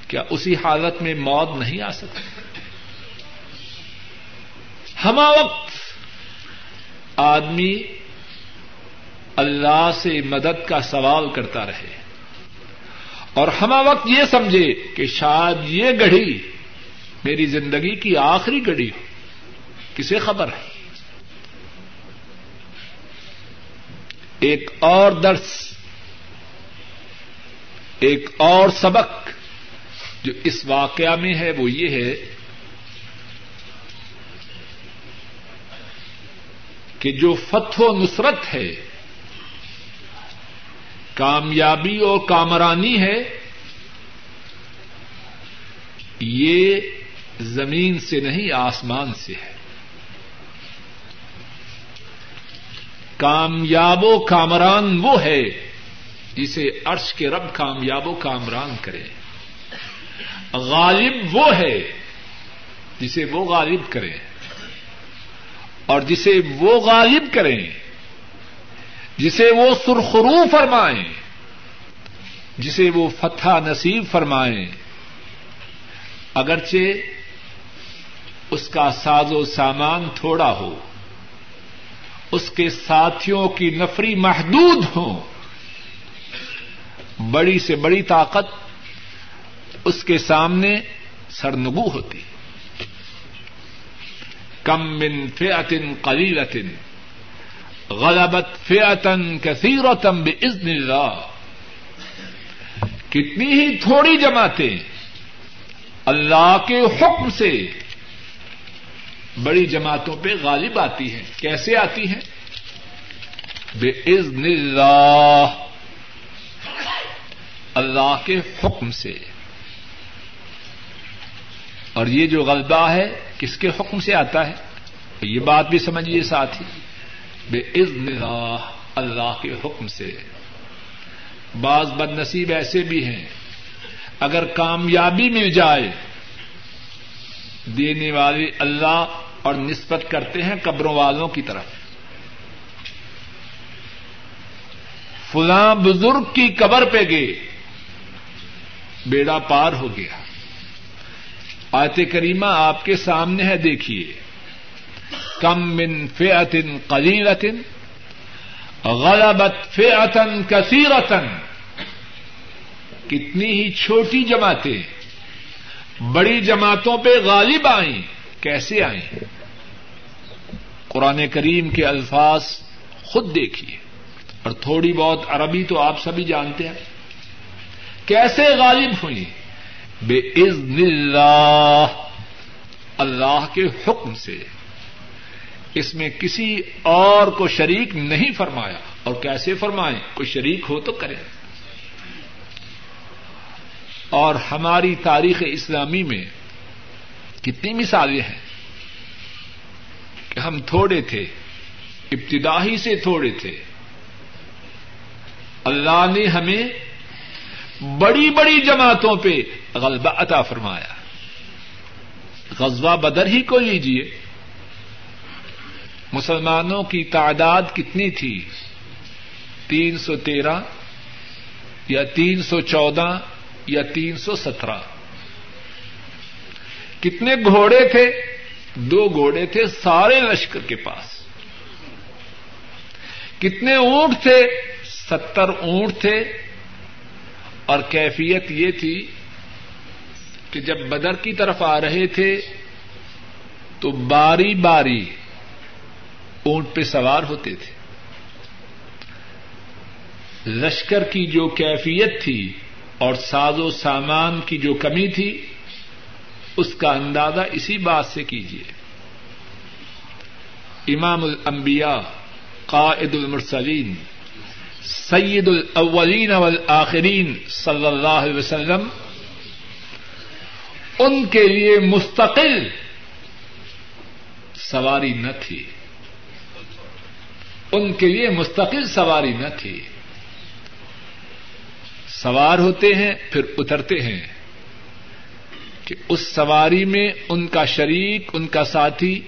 کیا اسی حالت میں موت نہیں آ سکتی؟ ہما وقت آدمی اللہ سے مدد کا سوال کرتا رہے اور ہما وقت یہ سمجھے کہ شاید یہ گڑھی میری زندگی کی آخری گڑھی ہو، کسے خبر ہے؟ ایک اور درس ایک اور سبق جو اس واقعہ میں ہے وہ یہ ہے کہ جو فتح و نصرت ہے، کامیابی اور کامرانی ہے، یہ زمین سے نہیں، آسمان سے ہے۔ کامیاب و کامران وہ ہے جسے عرش کے رب کامیاب و کامران کرے غالب وہ ہے جسے وہ غالب کرے اور جسے وہ غالب کریں، جسے وہ سرخرو فرمائیں، جسے وہ فتح نصیب فرمائیں۔ اگرچہ اس کا ساز و سامان تھوڑا ہو، اس کے ساتھیوں کی نفری محدود ہو بڑی سے بڑی طاقت اس کے سامنے سرنگو ہوتی۔ کم من فیعتن قلیلتن، غلبت فیعتن کثیرتم بإذن اللہ۔ کتنی ہی تھوڑی جماعتیں اللہ کے حکم سے بڑی جماعتوں پہ غالب آتی ہیں۔ کیسے آتی ہیں؟ بے عزن اللہ۔ اللہ کے حکم سے۔ اور یہ جو غلبہ ہے، کس کے حکم سے آتا ہے؟ یہ بات بھی سمجھیے ساتھی بے عزن اللہ اللہ کے حکم سے۔ بعض بد نصیب ایسے بھی ہیں، اگر کامیابی مل جائے، دینے والے اللہ اور نسبت کرتے ہیں قبروں والوں کی طرف۔ فلاں بزرگ کی قبر پہ گئے بیڑا پار ہو گیا۔ آیت کریمہ آپ کے سامنے ہے، دیکھیے۔ کم من فیعتن قلیلتن، غلبت فیعتن کثیرتن۔ کتنی ہی چھوٹی جماعتیں، بڑی جماعتوں پہ غالب آئیں، کیسے آئیں؟ قرآن کریم کے الفاظ خود دیکھیے۔ اور تھوڑی بہت عربی تو آپ سبھی جانتے ہیں۔ کیسے غالب ہوئی؟ بے عزن اللہ اللہ کے حکم سے۔ اس میں کسی اور کو شریک نہیں فرمایا۔ اور کیسے فرمائیں؟ کوئی شریک ہو تو کرے۔ اور ہماری تاریخ اسلامی میں کتنی مثالیں ہیں کہ ہم تھوڑے تھے، ابتدائی سے تھوڑے تھے۔ اللہ نے ہمیں بڑی بڑی جماعتوں پہ غلبہ عطا فرمایا۔ غزوہ بدر ہی کو لیجیے مسلمانوں کی تعداد کتنی تھی؟ تین سو تیرہ یا تین سو چودہ یا تین سو سترہ۔ کتنے گھوڑے تھے؟ دو گھوڑے تھے سارے لشکر کے پاس۔ کتنے اونٹ تھے؟ ستر اونٹ تھے۔ اور کیفیت یہ تھی کہ جب بدر کی طرف آ رہے تھے تو باری باری اونٹ پہ سوار ہوتے تھے۔ لشکر کی جو کیفیت تھی اور ساز و سامان کی جو کمی تھی، اس کا اندازہ اسی بات سے کیجیے امام الانبیاء، قائد المرسلین سید الاولین والآخرین صلی اللہ علیہ وسلم، ان کے لیے مستقل سواری نہ تھی۔ ان کے لیے مستقل سواری نہ تھی۔ سوار ہوتے ہیں، پھر اترتے ہیں۔ کہ اس سواری میں ان کا شریک، ان کا ساتھی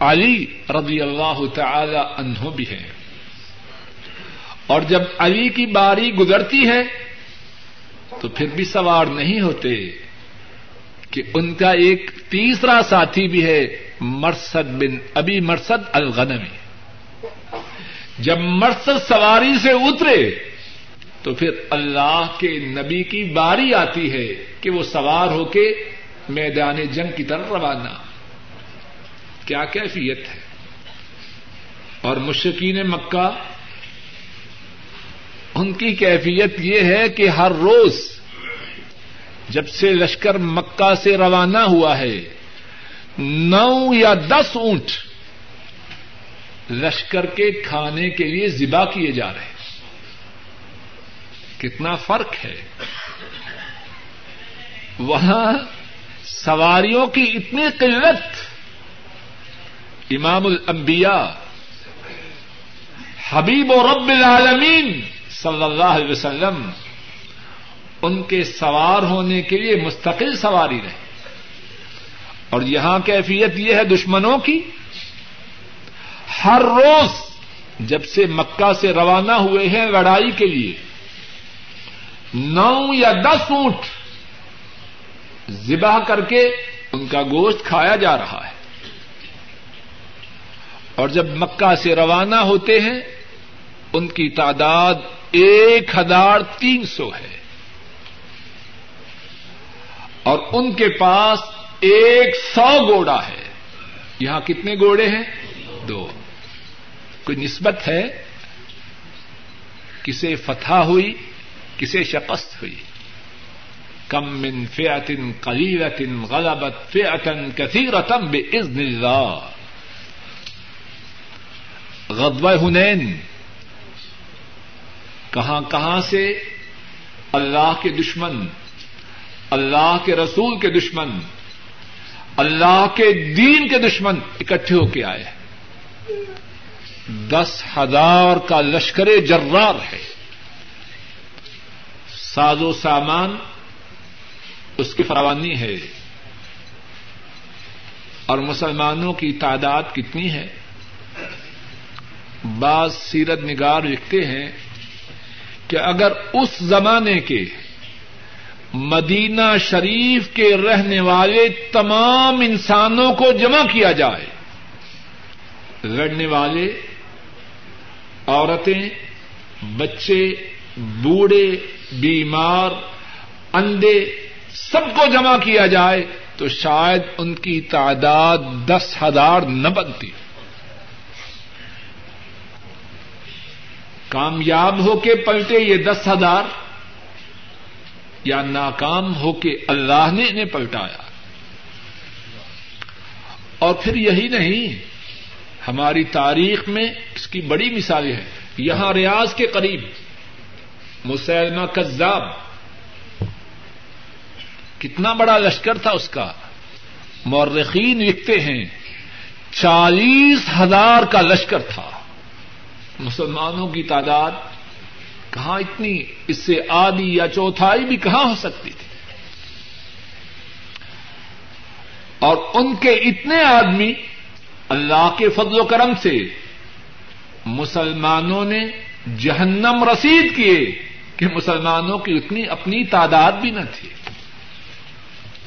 علی رضی اللہ تعالی عنہ بھی ہے اور جب علی کی باری گزرتی ہے تو پھر بھی سوار نہیں ہوتے کہ ان کا ایک تیسرا ساتھی بھی ہے مرسد بن ابھی مرسد الغنمی جب مرسد سواری سے اترے تو پھر اللہ کے نبی کی باری آتی ہے کہ وہ سوار ہو کے میدان جنگ کی طرف روانہ۔ کیا کیفیت ہے؟ اور مشکین مکہ ان کی کیفیت یہ ہے کہ ہر روز جب سے لشکر مکہ سے روانہ ہوا ہے، نو یا دس اونٹ لشکر کے کھانے کے لیے ذبح کیے جا رہے ہیں۔ کتنا فرق ہے۔ وہاں سواریوں کی اتنی قلت۔ امام الانبیاء، حبیب و رب العالمین صلی اللہ علیہ وسلم ان کے سوار ہونے کے لیے مستقل سواری رہے۔ اور یہاں کیفیت یہ ہے دشمنوں کی، ہر روز جب سے مکہ سے روانہ ہوئے ہیں لڑائی کے لیے، نو یا دس اونٹ ذبح کر کے ان کا گوشت کھایا جا رہا ہے۔ اور جب مکہ سے روانہ ہوتے ہیں، ان کی تعداد ایک ہزار تین سو ہے۔ اور ان کے پاس ایک سو گوڑا ہے۔ یہاں کتنے گوڑے ہیں؟ دو۔ کوئی نسبت ہے؟ کسے فتح ہوئی، کسے شکست ہوئی۔ کم من فیعتن قلیلتن غلبت فیعتن کثیرتن بے عزن اللہ۔ غدوہ ہنین۔ کہاں کہاں سے؟ اللہ کے دشمن، اللہ کے رسول کے دشمن، اللہ کے دین کے دشمن اکٹھے ہو کے آئے دس ہزار کا لشکر جرار ہے۔ ساز و سامان اس کی فراوانی ہے۔ اور مسلمانوں کی تعداد کتنی ہے؟ بعض سیرت نگار لکھتے ہیں کہ اگر اس زمانے کے مدینہ شریف کے رہنے والے تمام انسانوں کو جمع کیا جائے، لڑنے والے، عورتیں، بچے، بوڑھے، بیمار اندے سب کو جمع کیا جائے، تو شاید ان کی تعداد دس ہزار نہ بنتی۔ کامیاب ہو کے پلٹے یہ دس ہزار یا ناکام ہو کے اللہ نے انہیں پلٹایا؟ اور پھر یہی نہیں، ہماری تاریخ میں اس کی بڑی مثالیں ہیں یہاں ریاض کے قریب مسلمہ کذاب، کتنا بڑا لشکر تھا اس کا، مورخین لکھتے ہیں، چالیس ہزار کا لشکر تھا۔ مسلمانوں کی تعداد کہاں اتنی؟ اس سے آدھی یا چوتھائی بھی کہاں ہو سکتی تھی؟ اور ان کے اتنے آدمی اللہ کے فضل و کرم سے مسلمانوں نے جہنم رسید کیے کہ مسلمانوں کی اتنی اپنی تعداد بھی نہ تھی۔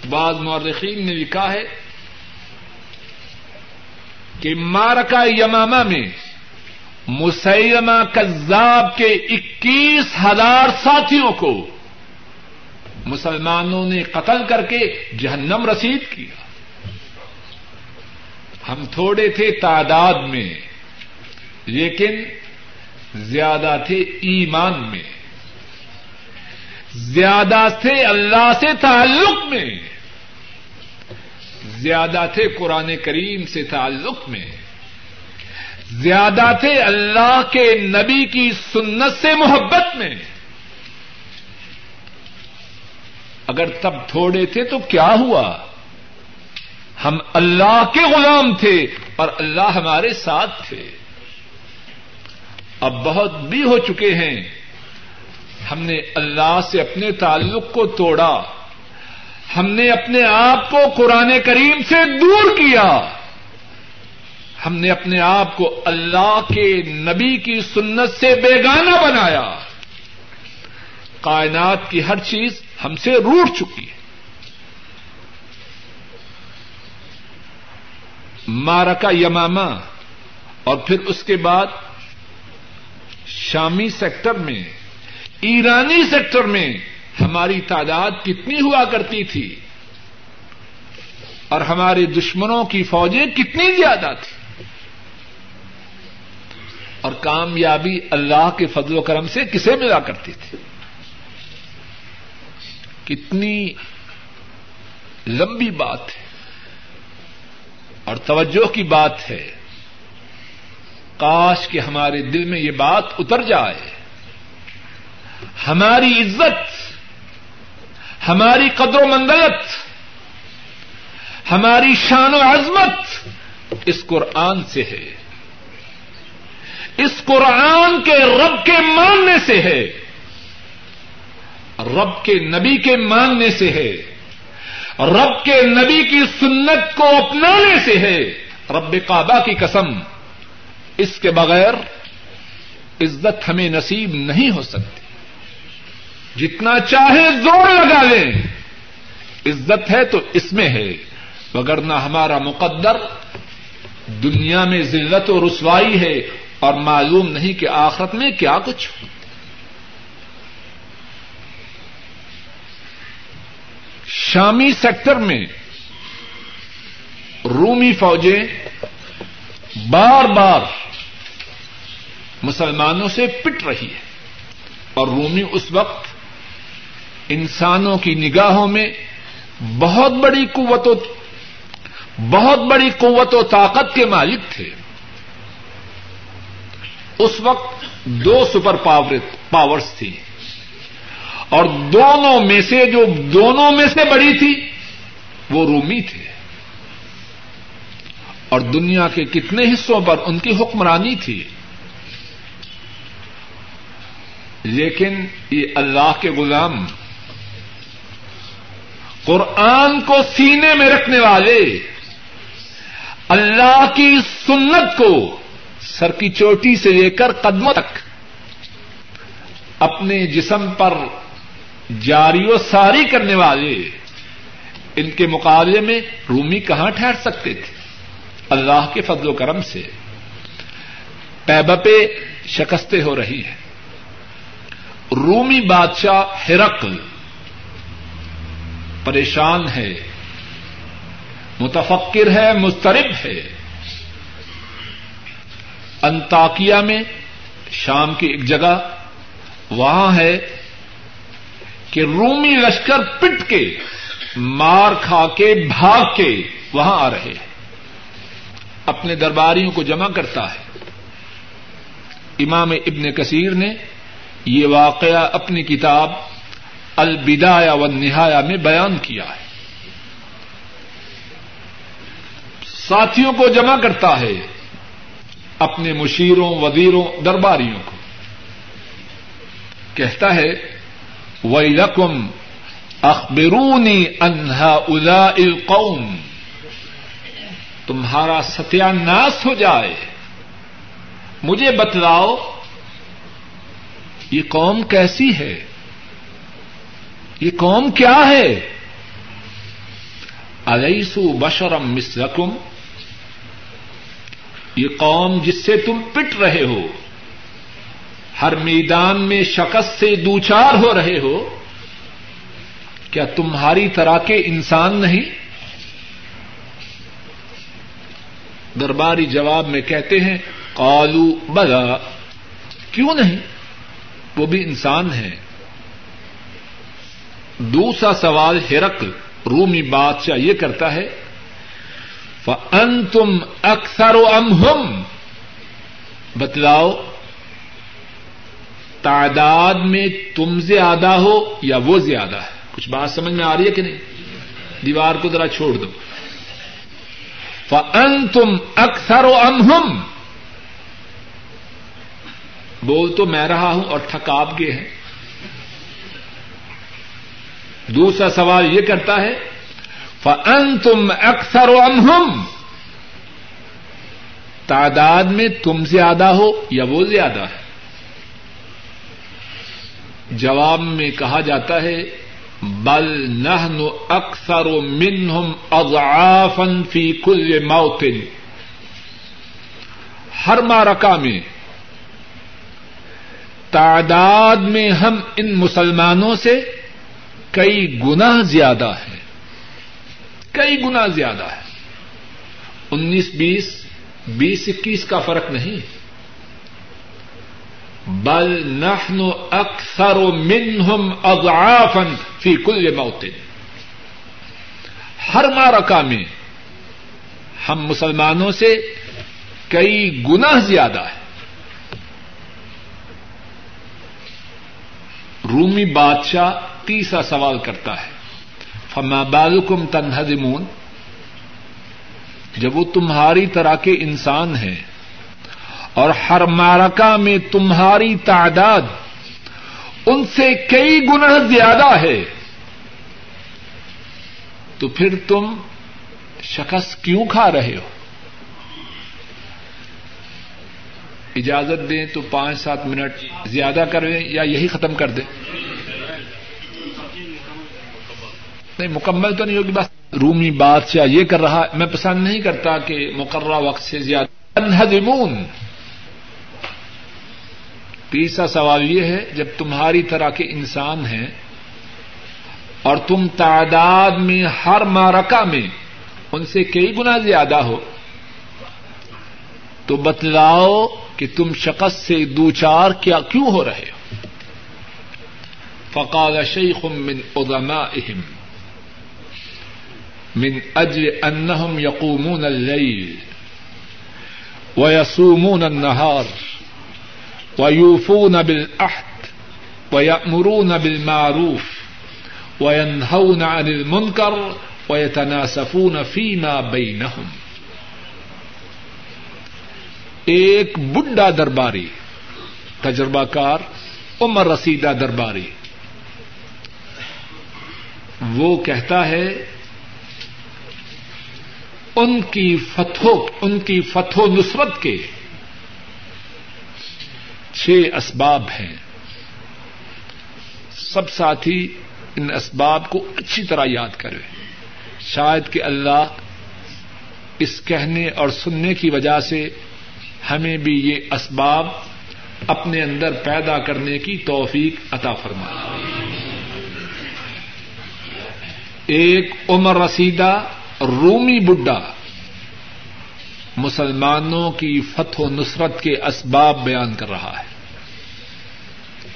بعض مورخین نے لکھا ہے کہ مارکا یمامہ میں مسیمہ کذاب کے اکیس ہزار ساتھیوں کو مسلمانوں نے قتل کر کے جہنم رسید کیا۔ ہم تھوڑے تھے تعداد میں، لیکن زیادہ تھے ایمان میں۔ زیادہ تھے اللہ سے تعلق میں۔ زیادہ تھے قرآن کریم سے تعلق میں۔ زیادہ تھے اللہ کے نبی کی سنت سے محبت میں۔ اگر تب تھوڑے تھے تو کیا ہوا؟ ہم اللہ کے غلام تھے اور اللہ ہمارے ساتھ تھے۔ اب بہت بھی ہو چکے ہیں۔ ہم نے اللہ سے اپنے تعلق کو توڑا۔ ہم نے اپنے آپ کو قرآن کریم سے دور کیا۔ ہم نے اپنے آپ کو اللہ کے نبی کی سنت سے بیگانہ بنایا۔ کائنات کی ہر چیز ہم سے روٹ چکی ہے۔ مارکا یماما اور پھر اس کے بعد شامی سیکٹر میں، ایرانی سیکٹر میں ہماری تعداد کتنی ہوا کرتی تھی اور ہمارے دشمنوں کی فوجیں کتنی زیادہ تھی اور کامیابی اللہ کے فضل و کرم سے کسے ملا کرتی تھی؟ کتنی لمبی بات ہے اور توجہ کی بات ہے۔ کاش کہ ہمارے دل میں یہ بات اتر جائے۔ ہماری عزت، ہماری قدر و مندلت ہماری شان و عظمت اس قرآن سے ہے۔ اس قرآن کے رب کے ماننے سے ہے۔ رب کے نبی کے ماننے سے ہے۔ رب کے نبی کی سنت کو اپنانے سے ہے۔ رب کعبہ کی قسم۔ اس کے بغیر عزت ہمیں نصیب نہیں ہو سکتی۔ جتنا چاہے زور لگا لیں۔ عزت ہے تو اس میں ہے۔ مگر نہ ہمارا مقدر۔ دنیا میں ذلت و رسوائی ہے۔ اور معلوم نہیں کہ آخرت میں کیا کچھ شامی سیکٹر میں رومی فوجیں بار بار مسلمانوں سے پٹ رہی ہے اور رومی اس وقت انسانوں کی نگاہوں میں بہت بڑی قوت و بہت بڑی قوت و طاقت کے مالک تھے۔ اس وقت دو سپر پاورز تھی اور دونوں میں سے جو دونوں میں سے بڑی تھی وہ رومی تھے اور دنیا کے کتنے حصوں پر ان کی حکمرانی تھی لیکن یہ اللہ کے غلام قرآن کو سینے میں رکھنے والے اللہ کی سنت کو سر کی چوٹی سے لے کر قدموں تک اپنے جسم پر جاری و ساری کرنے والے ان کے مقابلے میں رومی کہاں ٹھہر سکتے تھے؟ اللہ کے فضل و کرم سے پیبپے شکستیں ہو رہی ہیں۔ رومی بادشاہ ہرقل پریشان ہے، متفکر ہے مسترب ہے۔ انتاکیا میں، شام کی ایک جگہ وہاں ہے کہ رومی لشکر پٹ کے، مار کھا کے، بھاگ کے وہاں آ رہے ہیں۔ اپنے درباریوں کو جمع کرتا ہے۔ امام ابن کثیر نے یہ واقعہ اپنی کتاب البدایا و نہایا میں بیان کیا ہے۔ ساتھیوں کو جمع کرتا ہے۔ اپنے مشیروں، وزیروں، درباریوں کو۔ کہتا ہے وَيْلَكُمْ اخبرونی انہا الا القوم تمہارا ستیہ ناس ہو جائے۔ مجھے بتلاؤ، یہ قوم کیسی ہے؟ یہ قوم کیا ہے؟ الیسو بشرم مسلکم یہ قوم جس سے تم پٹ رہے ہو، ہر میدان میں شکست سے دوچار ہو رہے ہو، کیا تمہاری طرح کے انسان نہیں؟ درباری جواب میں کہتے ہیں، قالو، بلا۔ کیوں نہیں؟ وہ بھی انسان ہے دوسرا سوال ہرکل رومی بادشاہ یہ کرتا ہے ان تم اکثر و ام بتلاؤ، تعداد میں تم زیادہ ہو یا وہ زیادہ ہے؟ کچھ بات سمجھ میں آ رہی ہے کہ نہیں؟ دیوار کو ذرا چھوڑ دو۔ ان تم اکثر و ام بول تو میں رہا ہوں اور ٹھکاپ گئے ہیں۔ دوسرا سوال یہ کرتا ہے فن تم اکثر و تعداد میں تم زیادہ ہو یا وہ زیادہ ہے؟ جواب میں کہا جاتا ہے، بل نہ اکثر و منہم اضعافا فی کل موتن ہر مارکا میں تعداد میں ہم ان مسلمانوں سے کئی گنا زیادہ ہے کئی گنا زیادہ ہے۔ انیس، بیس بیس، اکیس کا فرق نہیں۔ بل نحن اکثر منہم اضعافا فی کل موتن۔ ہر مارکا میں ہم مسلمانوں سے کئی گنا زیادہ ہے۔ رومی بادشاہ تیسرا سوال کرتا ہے۔ فما بالکم تنہدمون جب وہ تمہاری طرح کے انسان ہیں اور ہر مارکا میں تمہاری تعداد ان سے کئی گنا زیادہ ہے، تو پھر تم شکست کیوں کھا رہے ہو؟ اجازت دیں تو پانچ سات منٹ زیادہ کریں یا یہی ختم کر دیں؟ نہیں، مکمل تو نہیں ہوگی، بس رومی بادشاہ یہ کر رہا، میں پسند نہیں کرتا کہ مقررہ وقت سے زیادہ۔ انہدمون تیسرا سوال یہ ہے، جب تمہاری طرح کے انسان ہیں اور تم تعداد میں ہر مارکا میں ان سے کئی گنا زیادہ ہو، تو بتلاؤ کہ تم شخص سے دوچار کیا کیوں ہو رہے ہو؟ فقال شیخ من ادمائهم من اجل انهم يقومون الليل ويصومون النهار ويوفون بالعهد ويأمرون بالمعروف وينهون عن المنكر ويتناسفون فيما بينهم ایک بڈا درباری تجربہ کار عمر رسیدہ درباری وہ کہتا ہے ان کی فتح ان کی فتح و نصرت کے چھ اسباب ہیں۔ سب ساتھی ان اسباب کو اچھی طرح یاد کرے شاید کہ اللہ اس کہنے اور سننے کی وجہ سے ہمیں بھی یہ اسباب اپنے اندر پیدا کرنے کی توفیق عطا فرما۔ ایک عمر رسیدہ رومی بڈا مسلمانوں کی فتح و نصرت کے اسباب بیان کر رہا ہے۔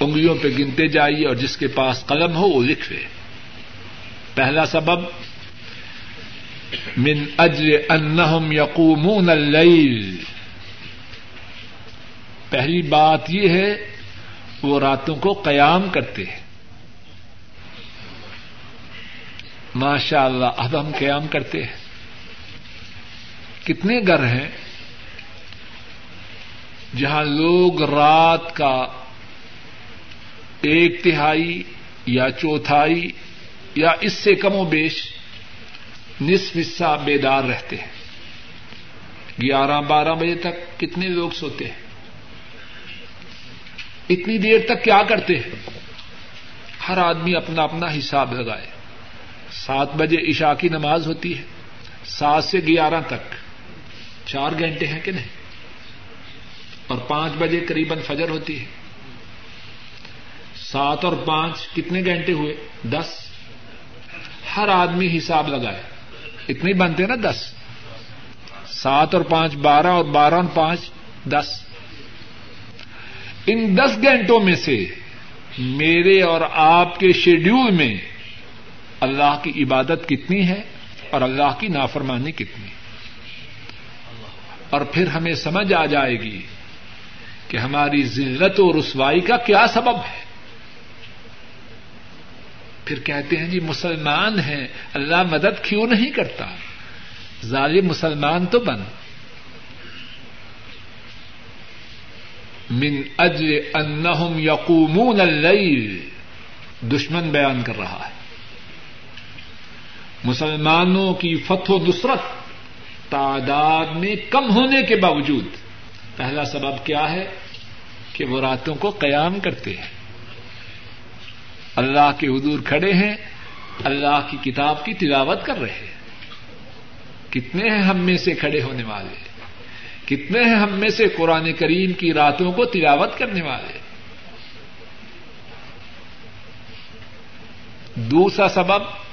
انگلیوں پہ گنتے جائیے اور جس کے پاس قلم ہو وہ لکھ لے پہلا سبب، من اجل انہم یقومون اللیل۔ پہلی بات یہ ہے، وہ راتوں کو قیام کرتے ہیں۔ ماشاء اللہ اب ہم قیام کرتے ہیں۔ کتنے گھر ہیں جہاں لوگ رات کا ایک تہائی یا چوتھائی یا اس سے کم و بیش نصف حصہ بیدار رہتے ہیں۔ گیارہ، بارہ بجے تک کتنے لوگ سوتے ہیں؟ اتنی دیر تک کیا کرتے ہیں؟ ہر آدمی اپنا اپنا حساب لگائے۔ سات بجے عشاء کی نماز ہوتی ہے۔ سات سے گیارہ تک۔ چار گھنٹے ہیں کہ نہیں؟ اور پانچ بجے قریب فجر ہوتی ہے۔ سات اور پانچ کتنے گھنٹے ہوئے؟ دس۔ ہر آدمی حساب لگائے۔ اتنے بنتے نا دس۔ سات اور پانچ بارہ اور بارہ اور پانچ دس۔ ان دس گھنٹوں میں سے میرے اور آپ کے شیڈیول میں اللہ کی عبادت کتنی ہے اور اللہ کی نافرمانی کتنی اور پھر ہمیں سمجھ آ جائے گی کہ ہماری ذلت و رسوائی کا کیا سبب ہے۔ پھر کہتے ہیں جی مسلمان ہیں، اللہ مدد کیوں نہیں کرتا؟ ظالم مسلمان تو بن۔ من اجل انہم یقومون اللیل۔ دشمن بیان کر رہا ہے۔ مسلمانوں کی فتح و نصرت تعداد میں کم ہونے کے باوجود، پہلا سبب کیا ہے کہ وہ راتوں کو قیام کرتے ہیں۔ اللہ کے حضور کھڑے ہیں، اللہ کی کتاب کی تلاوت کر رہے ہیں۔ کتنے ہیں ہم میں سے کھڑے ہونے والے؟ کتنے ہیں ہم میں سے قرآن کریم کی راتوں کو تلاوت کرنے والے؟ دوسرا سبب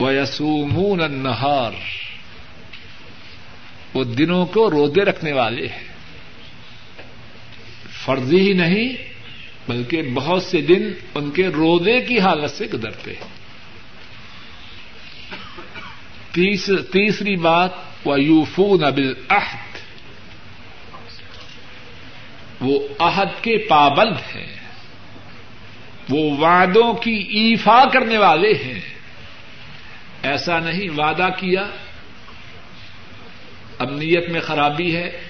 ویسومون النہار وہ دنوں کو روزے رکھنے والے ہیں۔ فرضی ہی نہیں، بلکہ بہت سے دن ان کے روزے کی حالت سے گزرتے ہیں۔ تیسری بات وہ یوفون ابل عہد وہ عہد کے پابند ہیں۔ وہ وعدوں کی ایفا کرنے والے ہیں۔ ایسا نہیں، وعدہ کیا۔ اب نیت میں خرابی ہے۔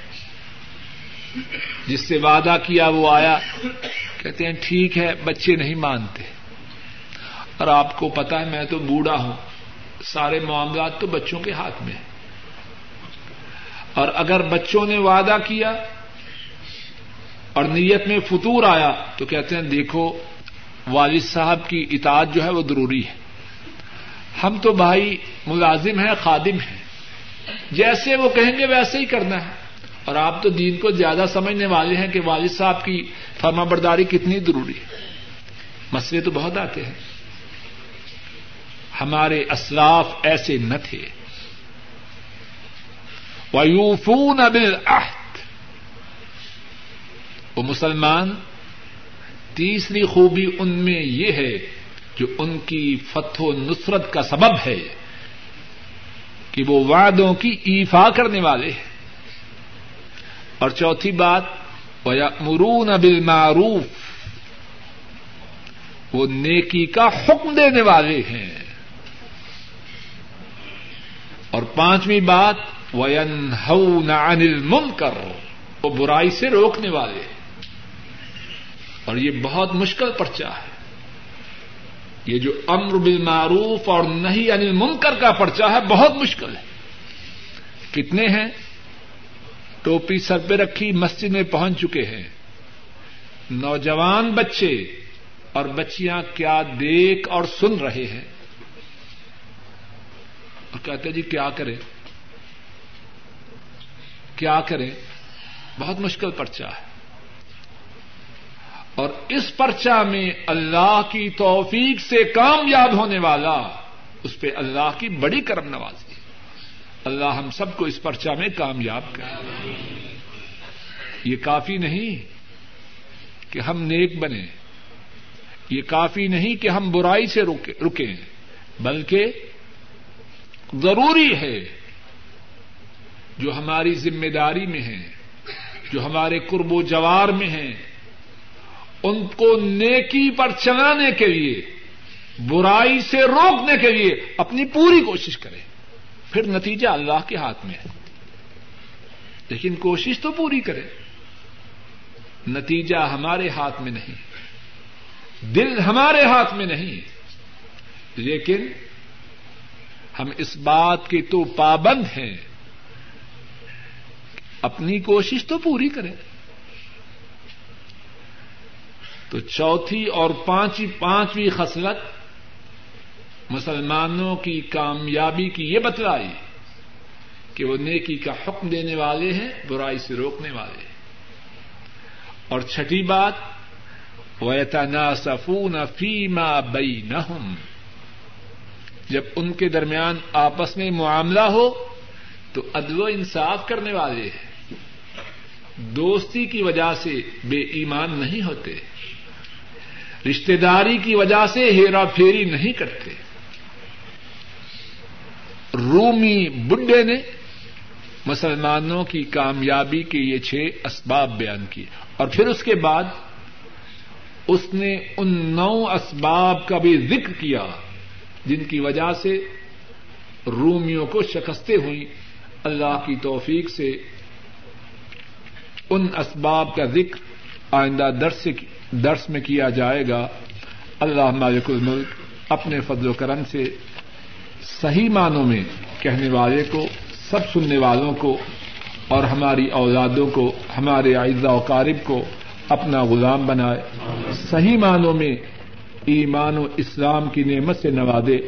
جس سے وعدہ کیا وہ آیا۔ کہتے ہیں، ٹھیک ہے، بچے نہیں مانتے۔ اور آپ کو پتا ہے، میں تو بوڑھا ہوں۔ سارے معاملات تو بچوں کے ہاتھ میں ہیں۔ اور اگر بچوں نے وعدہ کیا اور نیت میں فطور آیا، تو کہتے ہیں، دیکھو، والد صاحب کی اطاعت جو ہے وہ ضروری ہے۔ ہم تو بھائی ملازم ہیں، خادم ہیں۔ جیسے وہ کہیں گے ویسے ہی کرنا ہے۔ اور آپ تو دین کو زیادہ سمجھنے والے ہیں کہ والد صاحب کی فرما برداری کتنی ضروری ہے۔ مسئلے تو بہت آتے ہیں۔ ہمارے اسلاف ایسے نہ تھے۔ ویوفون بالعہد وہ مسلمان تیسری خوبی ان میں یہ ہے جو ان کی فتح و نصرت کا سبب ہے کہ وہ وعدوں کی ایفا کرنے والے ہیں۔ اور چوتھی بات مرون ابل معروف وہ نیکی کا حکم دینے والے ہیں۔ اور پانچویں بات وین انل من وہ برائی سے روکنے والے اور یہ بہت مشکل پرچا ہے۔ یہ جو امر بالمعروف اور نہیں انل منکر کا پرچا ہے، بہت مشکل ہے۔ کتنے ہیں؟ ٹوپی سر پہ رکھی، مسجد میں پہنچ چکے ہیں۔ نوجوان بچے اور بچیاں کیا دیکھ اور سن رہے ہیں۔ اور کہتے جی کیا کریں؟ کیا کریں؟ بہت مشکل پرچا ہے۔ اور اس پرچا میں اللہ کی توفیق سے کامیاب ہونے والا، اس پہ اللہ کی بڑی کرم نوازی۔ اللہ ہم سب کو اس پرچا میں کامیاب کرے۔ یہ کافی نہیں کہ ہم نیک بنے یہ کافی نہیں کہ ہم برائی سے رکیں۔ بلکہ ضروری ہے جو ہماری ذمہ داری میں ہے جو ہمارے قرب و جوار میں ہیں۔ ان کو نیکی پر چلانے کے لیے، برائی سے روکنے کے لیے اپنی پوری کوشش کریں پھر نتیجہ اللہ کے ہاتھ میں ہے۔ لیکن کوشش تو پوری کرے۔ نتیجہ ہمارے ہاتھ میں نہیں۔ دل ہمارے ہاتھ میں نہیں۔ لیکن ہم اس بات کے تو پابند ہیں۔ اپنی کوشش تو پوری کریں۔ تو چوتھی اور پانچویں پانچویں خصلت مسلمانوں کی کامیابی کی یہ بتلائی کہ وہ نیکی کا حکم دینے والے ہیں، برائی سے روکنے والے ہیں۔ اور چھٹی بات ویتنا سفون فیما بئی جب ان کے درمیان آپس میں معاملہ ہو تو عدل و انصاف کرنے والے ہیں۔ دوستی کی وجہ سے بے ایمان نہیں ہوتے۔ رشتے داری کی وجہ سے ہیرا پھیری نہیں کرتے۔ رومی بڈے نے مسلمانوں کی کامیابی کے یہ چھ اسباب بیان کیے۔ اور پھر اس کے بعد اس نے ان نو اسباب کا بھی ذکر کیا، جن کی وجہ سے رومیوں کو شکستیں ہوئی اللہ کی توفیق سے ان اسباب کا ذکر آئندہ درس درس میں کیا جائے گا، اللہ مالک الملک اپنے فضل و کرم سے صحیح معنوں میں کہنے والے کو، سب سننے والوں کو اور ہماری اولادوں کو، ہمارے اعزا و قارب کو اپنا غلام بنائے۔ صحیح معنوں میں ایمان و اسلام کی نعمت سے نوازے۔